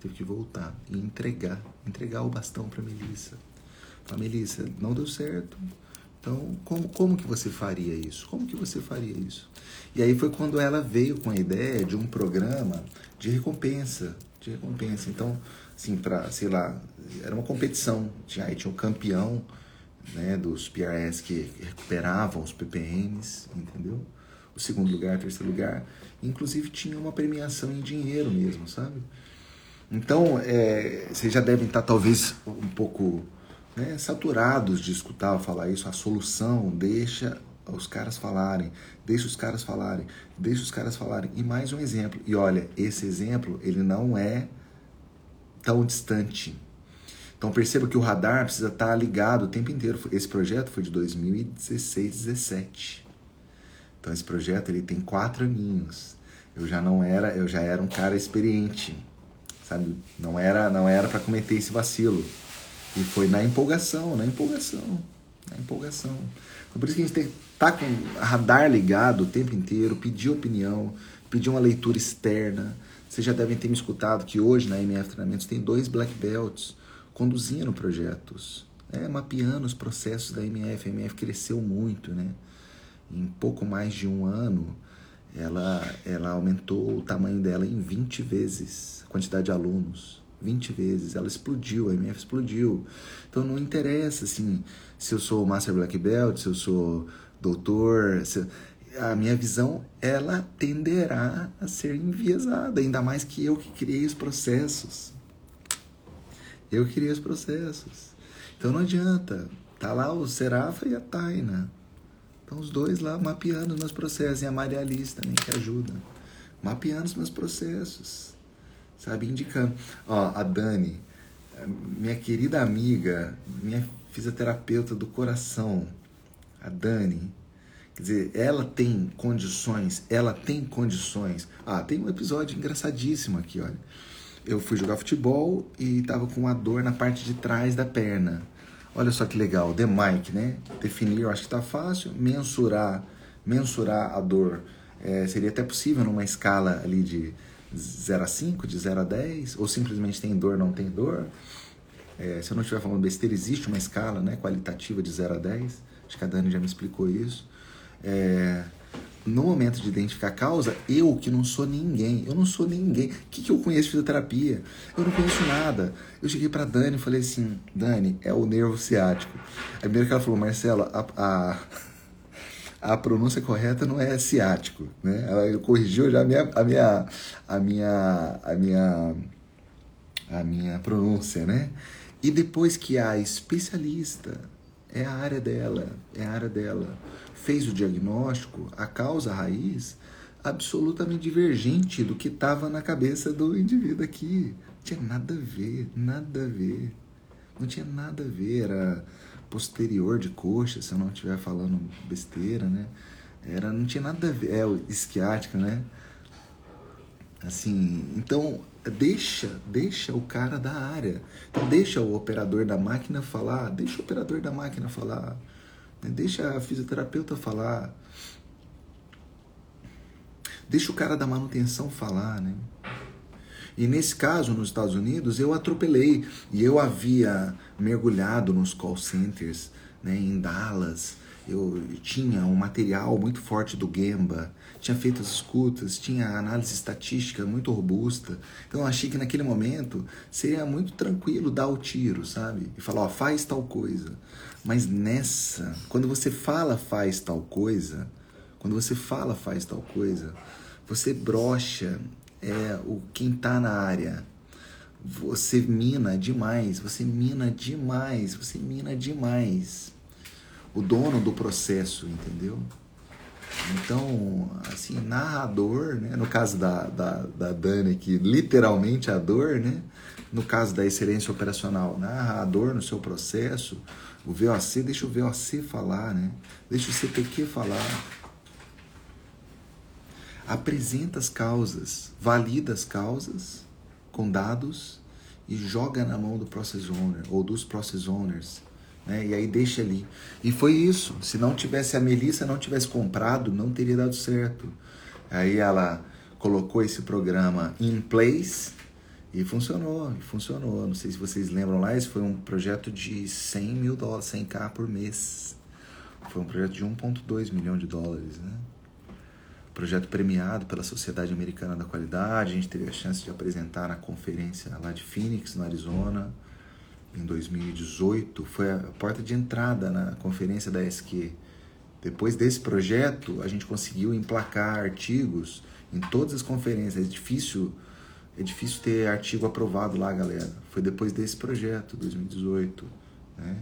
teve que voltar e entregar, entregar o bastão para Melissa. Falar, Melissa, não deu certo, então, como, como que você faria isso? Como que você faria isso? E aí foi quando ela veio com a ideia de um programa de recompensa, de recompensa. Então, assim, para, sei lá, era uma competição. Tinha, aí tinha o campeão né, dos PRS que recuperavam os PPMs, entendeu? O segundo lugar, o terceiro lugar. Inclusive tinha uma premiação em dinheiro mesmo, sabe? Então, é, vocês já devem estar talvez um pouco né, saturados de escutar falar isso, a solução deixa os caras falarem, deixa os caras falarem, deixa os caras falarem. E mais um exemplo. E olha, esse exemplo ele não é tão distante. Então perceba que o radar precisa estar ligado o tempo inteiro. Esse projeto foi de 2016, 17. Então esse projeto ele tem quatro aninhos. Eu já não era, eu já era um cara experiente, sabe? Não era, não era para cometer esse vacilo. E foi na empolgação, na empolgação, na empolgação. Então, por isso que a gente tem que tá com radar ligado o tempo inteiro, pedir opinião, pedir uma leitura externa. Vocês já devem ter me escutado que hoje na MF Treinamentos tem dois Black Belts conduzindo projetos, né? mapeando os processos da MF. A MF cresceu muito, né? Em pouco mais de um ano, ela, ela aumentou o tamanho dela em 20 vezes, a quantidade de alunos. 20 vezes, ela explodiu, a MF explodiu. Então não interessa assim, se eu sou Master Black Belt, se eu sou doutor, se... a minha visão ela tenderá a ser enviesada, ainda mais que eu que criei os processos. Eu criei os processos. Então não adianta. Tá lá o Serafa e a Taina. Então os dois lá mapeando os meus processos. E a Maria Alice também que ajuda. Mapeando os meus processos sabe? Indicando. Ó, a Dani, minha querida amiga, minha fisioterapeuta do coração, a Dani, quer dizer, ela tem condições, ela tem condições. Ah, tem um episódio engraçadíssimo aqui, olha. Eu fui jogar futebol e tava com uma dor na parte de trás da perna. Olha só que legal, The Mike, né? Definir, eu acho que tá fácil. Mensurar, mensurar a dor. É, seria até possível numa escala ali de 0 a 5, de 0 a 10, ou simplesmente tem dor, não tem dor. É, se eu não estiver falando besteira, existe uma escala né, qualitativa de 0 a 10. Acho que a Dani já me explicou isso. É, no momento de identificar a causa, eu que não sou ninguém, eu não sou ninguém. O que, que eu conheço de fisioterapia? Eu não conheço nada. Eu cheguei para Dani e falei assim: Dani, é o nervo ciático. A primeira que ela falou, Marcelo, a, a a pronúncia correta não é ciático, né? Ela corrigiu já a minha, a minha, a minha, a minha, a minha pronúncia, né? E depois que a especialista é a área dela, é a área dela, fez o diagnóstico, a causa a raiz absolutamente divergente do que estava na cabeça do indivíduo aqui. Não tinha nada a ver, nada a ver. Não tinha nada a ver. Era posterior de coxa, se eu não estiver falando besteira, né? Era, não tinha nada a ver, é, esquiática, né? Assim, então deixa, deixa o cara da área. Então deixa o operador da máquina falar, deixa o operador da máquina falar? Deixa a fisioterapeuta falar. Deixa o cara da manutenção falar, né? E nesse caso, nos Estados Unidos, eu atropelei. E eu havia mergulhado nos call centers né, em Dallas. Eu tinha um material muito forte do Gemba, tinha feito as escutas, tinha análise estatística muito robusta. Então eu achei que naquele momento seria muito tranquilo dar o tiro, sabe? E falar, ó, faz tal coisa. Mas nessa, quando você fala faz tal coisa, quando você fala faz tal coisa, você brocha é, o quem está na área. Você mina demais, você mina demais, você mina demais o dono do processo, entendeu? Então, assim, narrador, né? No caso da, da, da Dani aqui, literalmente a dor, né? No caso da excelência operacional, narrador no seu processo, o VOC, deixa o VOC falar, né? Deixa o CPQ falar. Apresenta as causas, valida as causas com dados e joga na mão do process owner ou dos process owners né? E aí deixa ali. E foi isso. Se não tivesse a Melissa, não tivesse comprado, não teria dado certo. Aí ela colocou esse programa in place e funcionou, e funcionou. Não sei se vocês lembram lá, esse foi um projeto de 100 mil dólares, 100k por mês. Foi um projeto de 1,2 milhão de dólares, né? Projeto premiado pela Sociedade Americana da Qualidade. A gente teve a chance de apresentar na conferência lá de Phoenix, no Arizona em 2018, foi a porta de entrada na conferência da SQ. Depois desse projeto, a gente conseguiu emplacar artigos em todas as conferências. É difícil, é difícil ter artigo aprovado lá, galera. Foi depois desse projeto, 2018, né?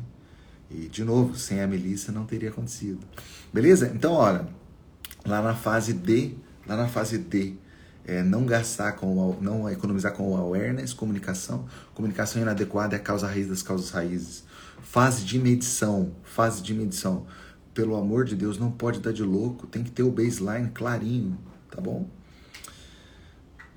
E de novo, sem a Melissa não teria acontecido. Beleza? Então, olha, lá na fase D, lá na fase D, é, não gastar com não economizar com awareness, comunicação. Comunicação inadequada é a causa raiz das causas raízes. Fase de medição, fase de medição. Pelo amor de Deus, não pode dar de louco, tem que ter o baseline clarinho, tá bom?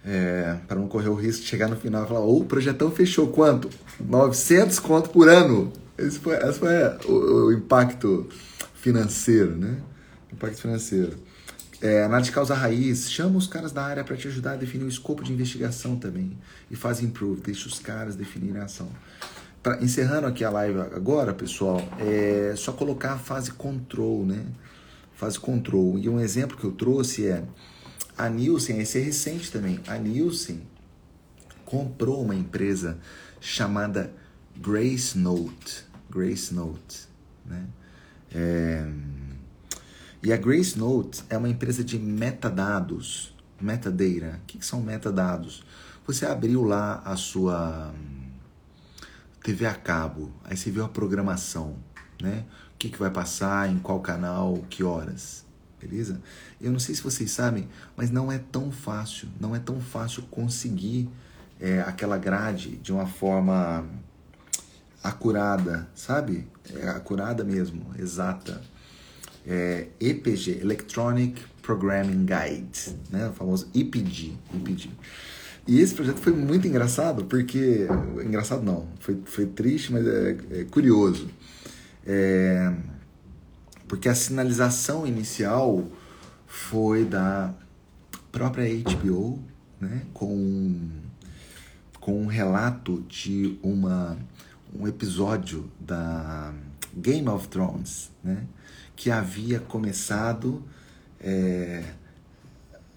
É, para não correr o risco de chegar no final e falar, ô, oh, o projetão fechou quanto? 900 conto por ano. Esse foi, esse foi o, o impacto financeiro, né? Impacto financeiro. É, análise de causa raiz, chama os caras da área para te ajudar a definir o escopo de investigação também. E faz improve, deixa os caras definirem a ação. Pra, encerrando aqui a live agora, pessoal, é só colocar a fase control, né? Fase control. E um exemplo que eu trouxe é a Nielsen, esse é recente também. A Nielsen comprou uma empresa chamada Grace Note. Grace Note, né? É, e a Grace Note é uma empresa de metadados, metadata. O que, são metadados? Você abriu lá a sua hum, TV a cabo, aí você viu a programação, né? O que, que vai passar, em qual canal, que horas, beleza? Eu não sei se vocês sabem, mas não é tão fácil, não é tão fácil conseguir é, aquela grade de uma forma acurada, sabe? É, acurada mesmo, exata é, EPG, Electronic Programming Guide, né? o famoso EPG, EPG. E esse projeto foi muito engraçado, porque. Engraçado não, foi, foi triste, mas é, é curioso. É, porque a sinalização inicial foi da própria HBO, né? com, com um relato de uma, um episódio da Game of Thrones, né? que havia começado é,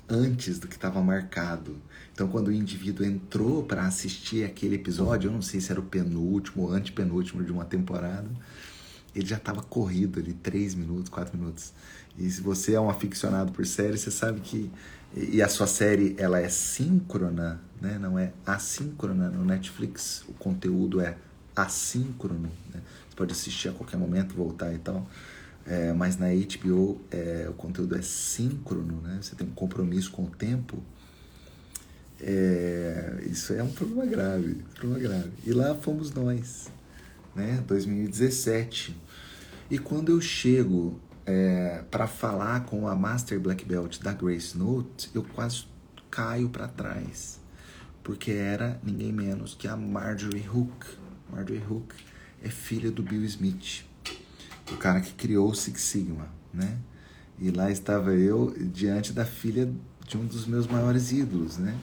antes do que estava marcado. Então, quando o indivíduo entrou para assistir aquele episódio, eu não sei se era o penúltimo ou antepenúltimo de uma temporada, ele já estava corrido ali, 3 minutos, 4 minutos. E se você é um aficionado por série, você sabe que. E a sua série ela é síncrona, né? não é assíncrona. No Netflix o conteúdo é assíncrono. Né? Você pode assistir a qualquer momento, voltar e tal. É, mas na HBO é, o conteúdo é síncrono, né? Você tem um compromisso com o tempo. É, isso é um problema grave, problema grave. E lá fomos nós, né? 2017. E quando eu chego é, para falar com a Master Black Belt da Grace Note, eu quase caio para trás, porque era ninguém menos que a Marjorie Hook. Marjorie Hook é filha do Bill Smith o cara que criou o Six Sigma, né? E lá estava eu diante da filha de um dos meus maiores ídolos, né?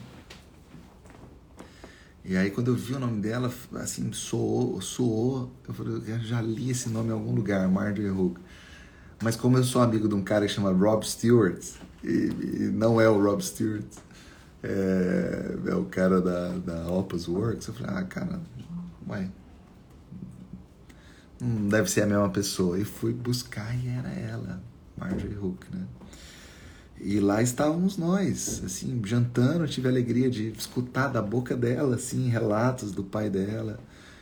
E aí quando eu vi o nome dela, assim, soou, soou, eu falei, eu já li esse nome em algum lugar, Marjorie Hook. Mas como eu sou amigo de um cara que chama Rob Stewart, e, e não é o Rob Stewart, é, é o cara da, da Opus Works, eu falei, ah, cara, uai, não deve ser a mesma pessoa. E fui buscar e era ela, Marjorie Hook, né? E lá estávamos nós, assim, jantando, tive a alegria de escutar da boca dela, assim, relatos do pai dela,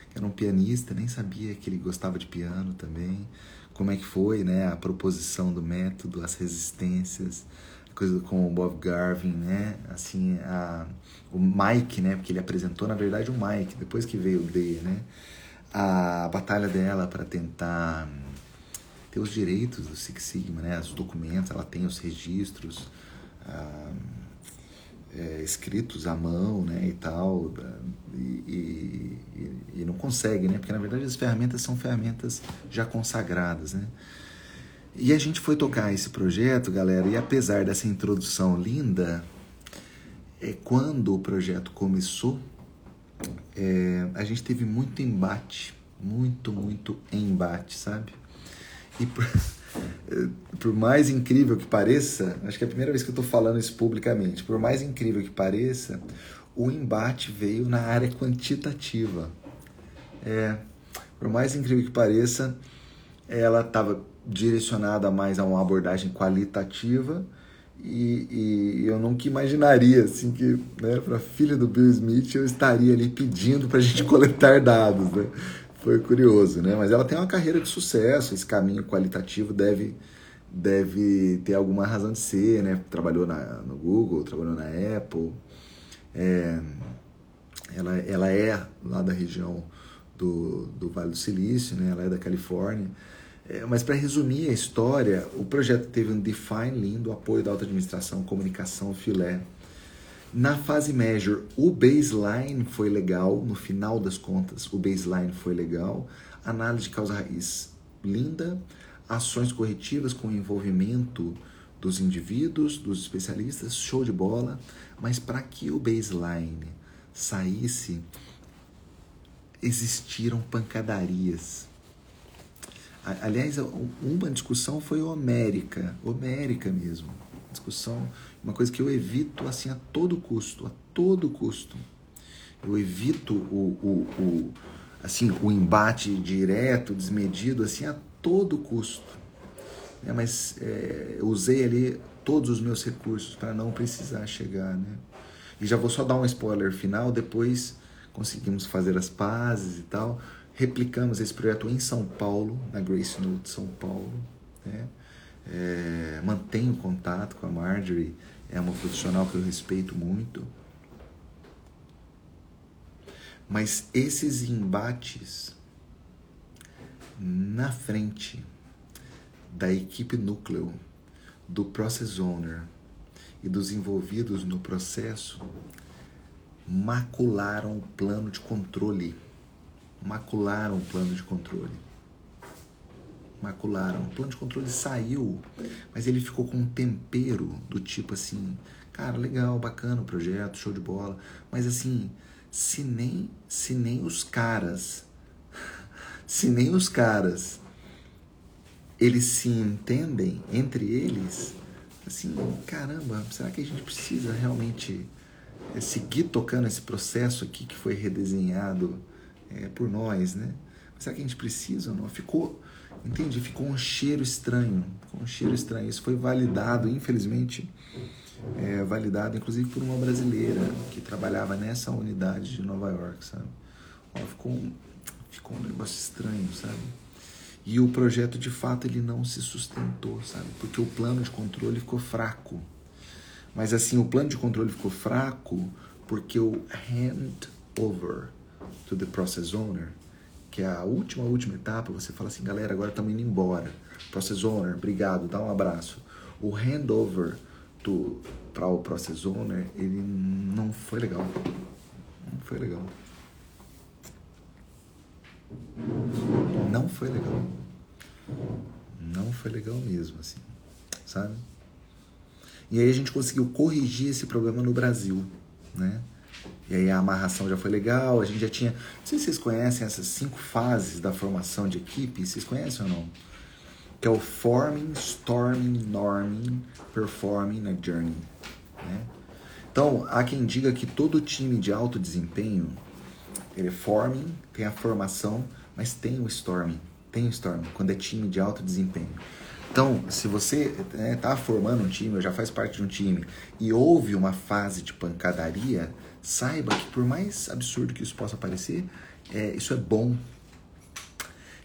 que era um pianista, nem sabia que ele gostava de piano também. Como é que foi, né, a proposição do método, as resistências, coisa com o Bob Garvin, né, assim, a, o Mike, né, porque ele apresentou, na verdade, o Mike, depois que veio o D, né, a batalha dela para tentar ter os direitos do Six Sigma, né? Os documentos, ela tem os registros ah, é, escritos à mão, né? E tal, e, e, e, não consegue, né? Porque na verdade as ferramentas são ferramentas já consagradas, né? E a gente foi tocar esse projeto, galera, e apesar dessa introdução linda, é quando o projeto começou, é, a gente teve muito embate, muito, muito embate, sabe? E por, por, mais incrível que pareça, acho que é a primeira vez que eu estou falando isso publicamente, por mais incrível que pareça, o embate veio na área quantitativa. É, por mais incrível que pareça, ela estava direcionada mais a uma abordagem qualitativa e, e, eu nunca imaginaria assim que né, para a filha do Bill Smith eu estaria ali pedindo para a gente coletar dados. Né? Foi curioso, né? Mas ela tem uma carreira de sucesso, esse caminho qualitativo deve, deve ter alguma razão de ser, né? Trabalhou na, no Google, trabalhou na Apple. É, ela, ela é lá da região do, do Vale do Silício, né? Ela é da Califórnia. É, mas para resumir a história, o projeto teve um define lindo, apoio da alta administração, comunicação, filé na fase measure, o baseline foi legal, no final das contas, o baseline foi legal. Análise de causa raiz, linda. Ações corretivas com envolvimento dos indivíduos, dos especialistas, show de bola. Mas para que o baseline saísse, existiram pancadarias. Aliás, uma discussão foi homérica, homérica mesmo. Discussão uma coisa que eu evito assim a todo custo, a todo custo. Eu evito o, o, o assim o embate direto, desmedido, assim a todo custo. É, mas é, eu usei ali todos os meus recursos para não precisar chegar, né? E já vou só dar um spoiler final, depois conseguimos fazer as pazes e tal. Replicamos esse projeto em São Paulo, na Grace Note São Paulo. Né? É, mantenho contato com a Marjorie é uma profissional que eu respeito muito. Mas esses embates na frente da equipe núcleo, do process owner e dos envolvidos no processo macularam o plano de controle. Macularam o plano de controle macularam. O plano de controle saiu, mas ele ficou com um tempero do tipo assim, cara, legal, bacana o projeto, show de bola, mas assim, se nem, se nem os caras, se nem os caras, eles se entendem entre eles, assim, caramba, será que a gente precisa realmente é, seguir tocando esse processo aqui que foi redesenhado é, por nós, né? Será que a gente precisa ou não? Ficou Entendi, ficou um cheiro estranho, ficou um cheiro estranho. Isso foi validado, infelizmente, é, validado inclusive por uma brasileira que trabalhava nessa unidade de Nova York, sabe? Ó, ficou, um, ficou um negócio estranho, sabe? E o projeto, de fato, ele não se sustentou, sabe? Porque o plano de controle ficou fraco. Mas assim, o plano de controle ficou fraco porque o handover to the process owner que é a última, última etapa, você fala assim, galera, agora estamos indo embora. Process Owner, obrigado, dá um abraço. O handover para o Process Owner, ele não foi legal. Não foi legal. Não foi legal. Não foi legal mesmo, assim, sabe? E aí a gente conseguiu corrigir esse problema no Brasil, né? E aí a amarração já foi legal, a gente já tinha. Não sei se vocês conhecem essas cinco fases da formação de equipe, vocês conhecem ou não? Que é o forming, storming, norming, performing a journey. Né? Então, há quem diga que todo time de alto desempenho, ele é forming, tem a formação, mas tem o storming. Tem o storming, quando é time de alto desempenho. Então, se você está né, tá formando um time, ou já faz parte de um time, e houve uma fase de pancadaria, saiba que por mais absurdo que isso possa parecer, é, isso é bom.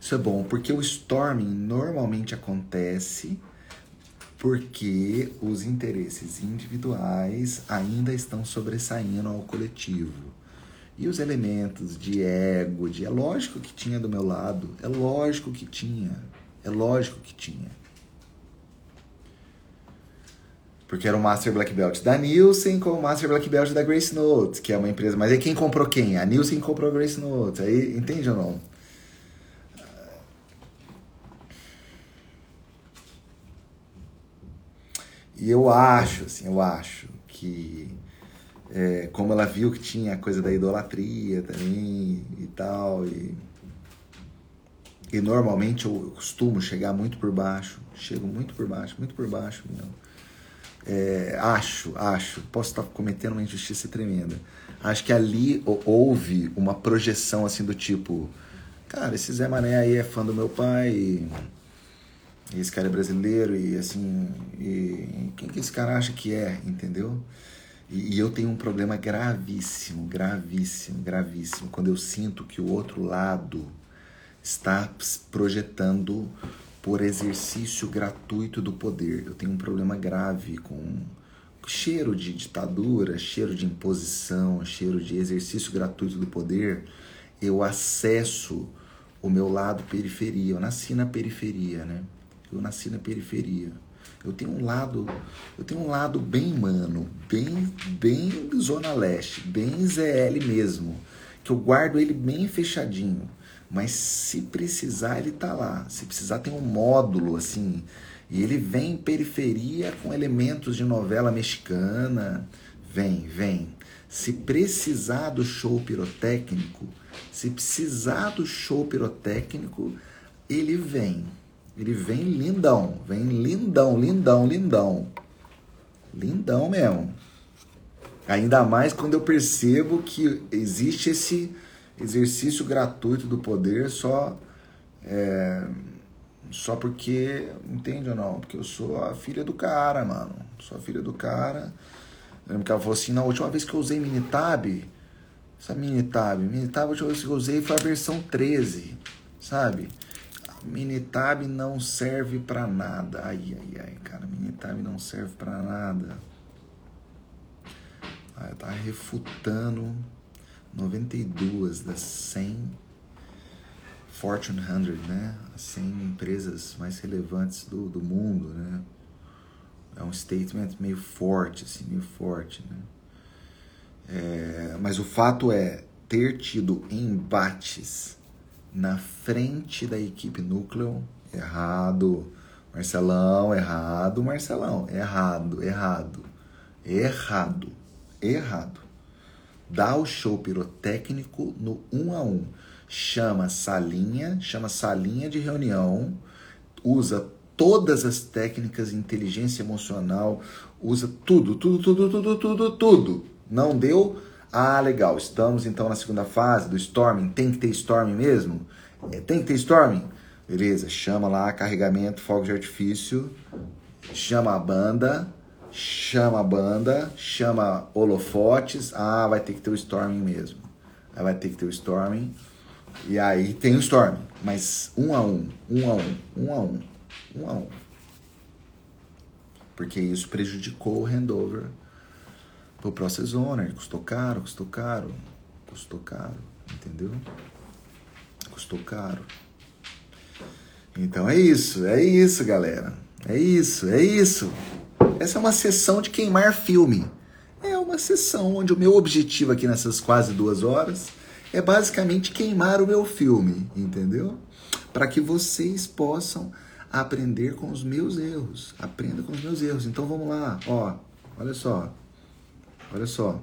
Isso é bom, porque o storming normalmente acontece porque os interesses individuais ainda estão sobressaindo ao coletivo. E os elementos de ego, de é lógico que tinha do meu lado, é lógico que tinha, é lógico que tinha. Porque era o Master Black Belt da Nielsen com o Master Black Belt da Grace Note, que é uma empresa. Mas aí quem comprou quem? A Nielsen comprou a Grace Note. Aí, entende ou não? E eu acho, assim, eu acho que é, como ela viu que tinha a coisa da idolatria também e tal, e, e normalmente eu costumo chegar muito por baixo, chego muito por baixo, muito por baixo mesmo. É, acho, acho, posso estar cometendo uma injustiça tremenda. Acho que ali houve uma projeção assim do tipo, cara, esse Zé Mané aí é fã do meu pai, e, esse cara é brasileiro, e assim, e quem que esse cara acha que é, entendeu? E, e eu tenho um problema gravíssimo, gravíssimo, gravíssimo, quando eu sinto que o outro lado está projetando por exercício gratuito do poder. Eu tenho um problema grave com cheiro de ditadura, cheiro de imposição, cheiro de exercício gratuito do poder. Eu acesso o meu lado periferia. Eu nasci na periferia, né? Eu nasci na periferia. Eu tenho um lado, eu tenho um lado bem mano, bem bem zona leste, bem ZL mesmo, que eu guardo ele bem fechadinho. Mas se precisar, ele tá lá. Se precisar, tem um módulo assim. E ele vem em periferia com elementos de novela mexicana. Vem, vem. Se precisar do show pirotécnico, se precisar do show pirotécnico, ele vem. Ele vem lindão, vem lindão, lindão, lindão. Lindão mesmo. Ainda mais quando eu percebo que existe esse exercício gratuito do poder só é, só porque entende ou não? Porque eu sou a filha do cara, mano. Sou a filha do cara. Eu lembro que ela falou assim: na última vez que eu usei Minitab, essa Minitab, Minitab, a última vez que eu usei foi a versão 13, sabe? Minitab não serve para nada. Ai, ai, ai, cara, Minitab não serve para nada. Ah, tá refutando 92 das 100 Fortune 100, né? As 100 empresas mais relevantes do, do mundo, né? É um statement meio forte, assim, meio forte, né? É, mas o fato é ter tido embates na frente da equipe núcleo, errado. Marcelão, errado, Marcelão, errado, errado, errado, errado dá o show pirotécnico no um a um. Chama salinha, chama salinha de reunião, usa todas as técnicas inteligência emocional, usa tudo, tudo, tudo, tudo, tudo, tudo. Não deu? Ah, legal. Estamos então na segunda fase do storming. Tem que ter storming mesmo? É, tem que ter storming? Beleza, chama lá carregamento, fogo de artifício, chama a banda, chama a banda, chama holofotes, ah, vai ter que ter o storming mesmo. Aí vai ter que ter o storming. E aí tem o storming, mas um a um, um a um, um a um, um a um. Porque isso prejudicou o handover pro process owner, custou caro, custou caro, custou caro, entendeu? Custou caro. Então é isso, é isso, galera. É isso, é isso. Essa é uma sessão de queimar filme. É uma sessão onde o meu objetivo aqui nessas quase duas horas é basicamente queimar o meu filme, entendeu? Para que vocês possam aprender com os meus erros. Aprenda com os meus erros. Então vamos lá, ó, olha só. Olha só.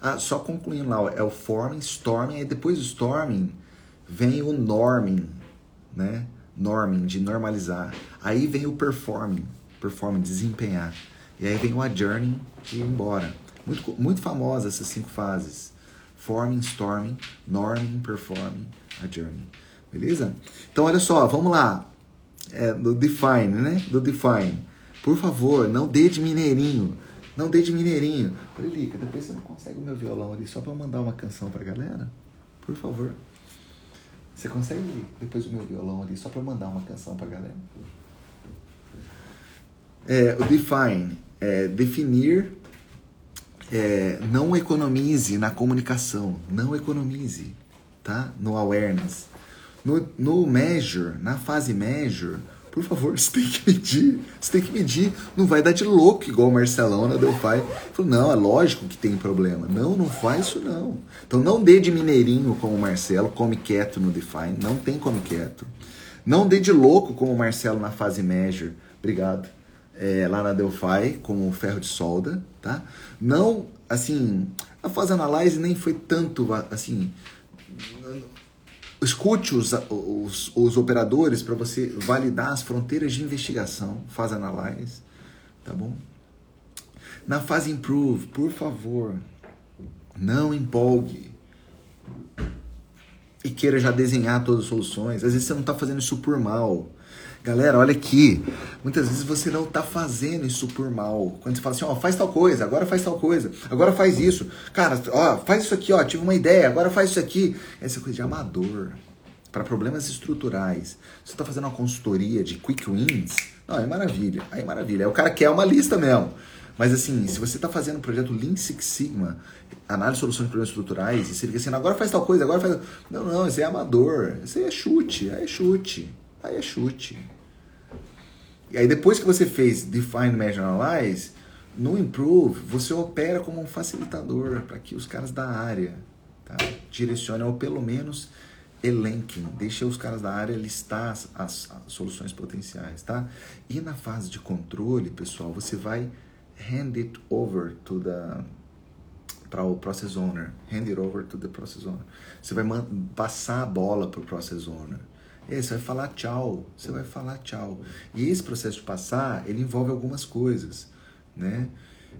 Ah, só concluindo lá, é o forming, storming, e depois do storming vem o norming, né? Norming, de normalizar. Aí vem o performing, performing, desempenhar. E aí vem o adjourning, de ir embora. Muito, muito famosa essas cinco fases. Forming, storming, norming, performing, adjourning. Beleza? Então, olha só, vamos lá. É, do define, né? Do define. Por favor, não dê de mineirinho. Não dê de mineirinho. Falei, Lica, depois você não consegue o meu violão ali só para eu mandar uma canção pra galera? Por favor. Você consegue depois o meu violão ali só para mandar uma canção pra galera? É, o define é definir. É, não economize na comunicação. Não economize, tá? No awareness. No, no measure, na fase measure, por favor, você tem que medir. Você tem que medir. Não vai dar de louco igual o Marcelão na Delphi. Falou, não, é lógico que tem problema. Não, não faz isso não. Então não dê de mineirinho como o Marcelo, come quieto no Define. Não tem come quieto. Não dê de louco como o Marcelo na fase Measure. Obrigado. É, lá na Delphi, como ferro de solda, tá? Não, assim, a fase Analyze nem foi tanto, assim, escute os, os, os operadores para você validar as fronteiras de investigação, faz analyze, tá bom? Na fase improve, por favor, não empolgue e queira já desenhar todas as soluções. Às vezes você não está fazendo isso por mal. Galera, olha aqui. Muitas vezes você não está fazendo isso por mal. Quando você fala assim, ó, faz tal coisa, agora faz tal coisa, agora faz isso. Cara, ó, faz isso aqui, ó, tive uma ideia, agora faz isso aqui. Essa é coisa de amador. Para problemas estruturais. Você está fazendo uma consultoria de quick wins? Não, é maravilha. Aí é maravilha. Aí o cara quer uma lista mesmo. Mas assim, se você está fazendo um projeto Lean Six Sigma, análise de soluções de problemas estruturais, e você fica assim, agora faz tal coisa, agora faz. Não, não, isso é amador. Isso aí é chute. Aí é chute. Aí é chute. E aí depois que você fez Define, Measure, Analyze, no Improve, você opera como um facilitador para que os caras da área tá? direcionem, ou pelo menos elenquem, deixe os caras da área listar as, as, as, soluções potenciais, tá? E na fase de controle, pessoal, você vai hand it over to the para o process owner, hand it over to the process owner. Você vai passar a bola para o process owner. Aí você vai falar tchau, você vai falar tchau. E esse processo de passar, ele envolve algumas coisas, né?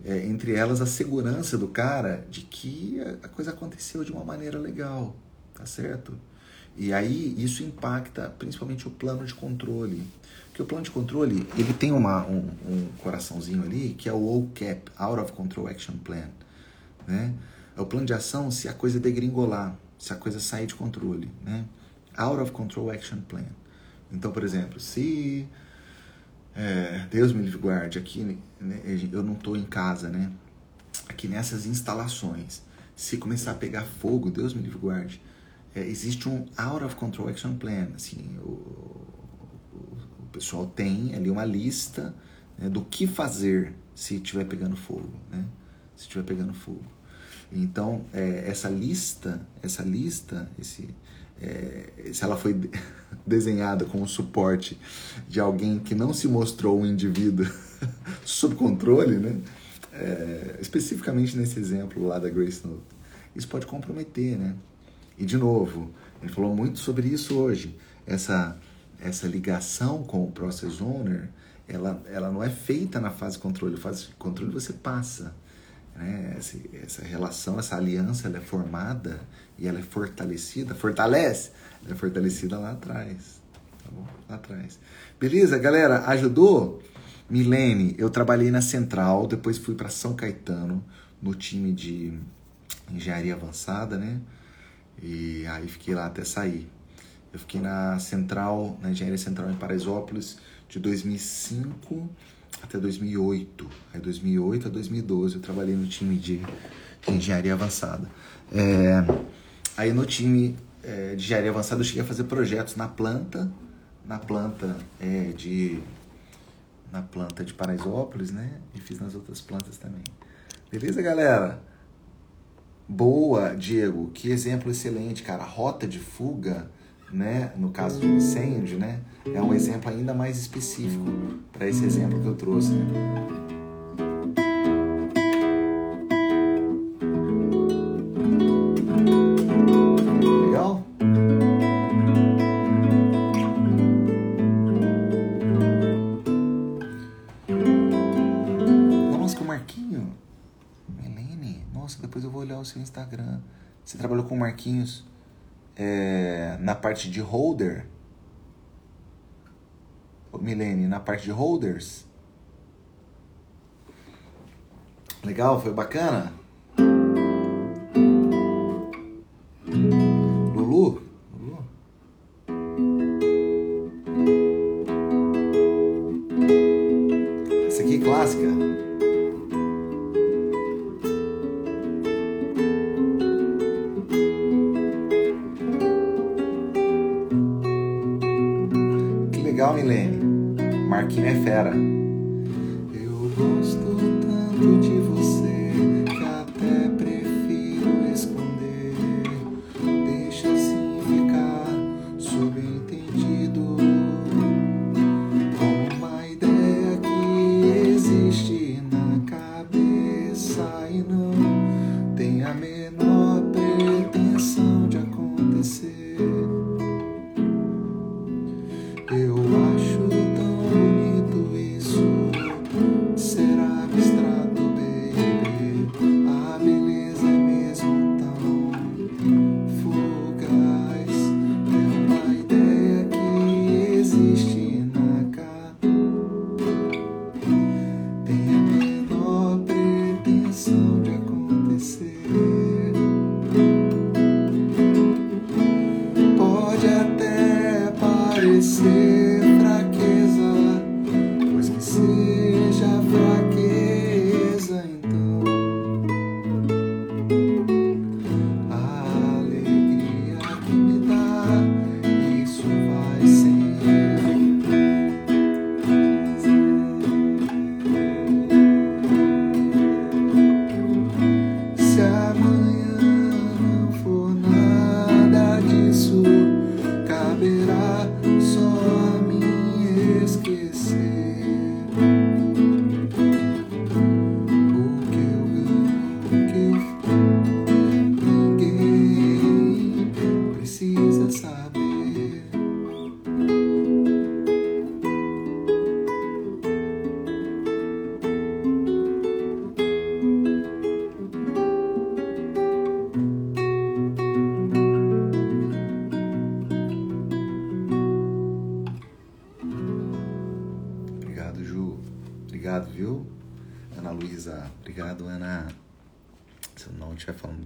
É, entre elas a segurança do cara de que a coisa aconteceu de uma maneira legal, tá certo? E aí isso impacta principalmente o plano de controle. Porque o plano de controle, ele tem uma, um, um coraçãozinho ali, que é o OCAP, Out of Control Action Plan. Né? É o plano de ação se a coisa degringolar, se a coisa sair de controle. Né? Out of Control Action Plan. Então, por exemplo, se é, Deus me livre guarde, aqui né, eu não estou em casa, né? Aqui nessas instalações, se começar a pegar fogo, Deus me livre guarde, é, existe um Out of Control Action Plan. Assim, o, o, o pessoal tem ali uma lista né, do que fazer se estiver pegando fogo, né? Se estiver pegando fogo. Então, é, essa lista, essa lista, esse, é, se ela foi desenhada com o suporte de alguém que não se mostrou um indivíduo sob controle, né? É, especificamente nesse exemplo lá da Grace Note, isso pode comprometer, né? E de novo, ele falou muito sobre isso hoje. Essa essa ligação com o process owner, ela, ela não é feita na fase controle. Fase controle você passa. Né? Essa, essa relação, essa aliança, ela é formada e ela é fortalecida, fortalece, ela é fortalecida lá atrás. Tá bom? Lá atrás. Beleza, galera? Ajudou? Milene, eu trabalhei na Central, depois fui para São Caetano, no time de engenharia avançada, né? E aí fiquei lá até sair. Eu fiquei na Central, na Engenharia Central em Paraisópolis, de 2005 até 2008. Aí 2008 a 2012 eu trabalhei no time de, de engenharia avançada. É, aí no time é, de engenharia avançada eu cheguei a fazer projetos na planta, na planta é, de na planta de Paraisópolis, né? E fiz nas outras plantas também. Beleza, galera? Boa, Diego. Que exemplo excelente, cara. Rota de fuga, né? No caso do incêndio, né? É um exemplo ainda mais específico para esse exemplo que eu trouxe, né? Trabalhou com o Marquinhos é, na parte de holder? Milene, na parte de holders? Legal, foi bacana? Gosto tanto de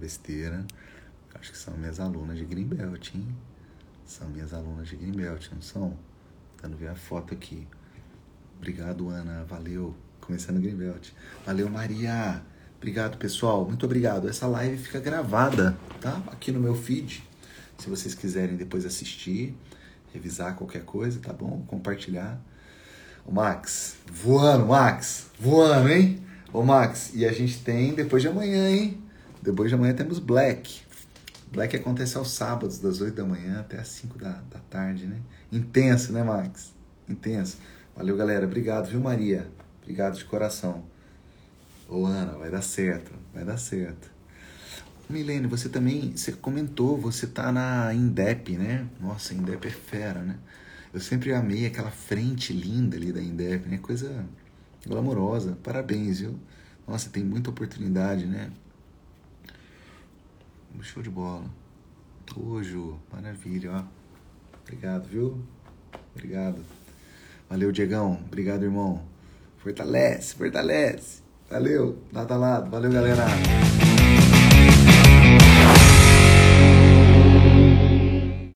besteira, acho que são minhas alunas de Greenbelt, hein? São minhas alunas de Greenbelt, não são? Dando ver a foto aqui. Obrigado, Ana. Valeu. Começando Greenbelt. Valeu, Maria. Obrigado, pessoal. Muito obrigado. Essa live fica gravada, tá? Aqui no meu feed. Se vocês quiserem depois assistir, revisar qualquer coisa, tá bom? Compartilhar. O Max, voando, Max, voando, hein? Ô Max, e a gente tem depois de amanhã, hein? Depois de amanhã temos Black. Black acontece aos sábados, das 8 da manhã até as 5 da, da tarde, né? Intenso, né, Max? Intenso. Valeu, galera. Obrigado, viu, Maria? Obrigado de coração. Ô, Ana, vai dar certo, vai dar certo. Milene, você também, você comentou, você tá na Indep, né? Nossa, Indep é fera, né? Eu sempre amei aquela frente linda ali da Indep, né? Coisa glamourosa. Parabéns, viu? Nossa, tem muita oportunidade, né? Show de bola. Ju, maravilha, ó. Obrigado, viu? Obrigado. Valeu, Diegão. Obrigado, irmão. Fortalece, fortalece. Valeu, lado a lado. Valeu, galera.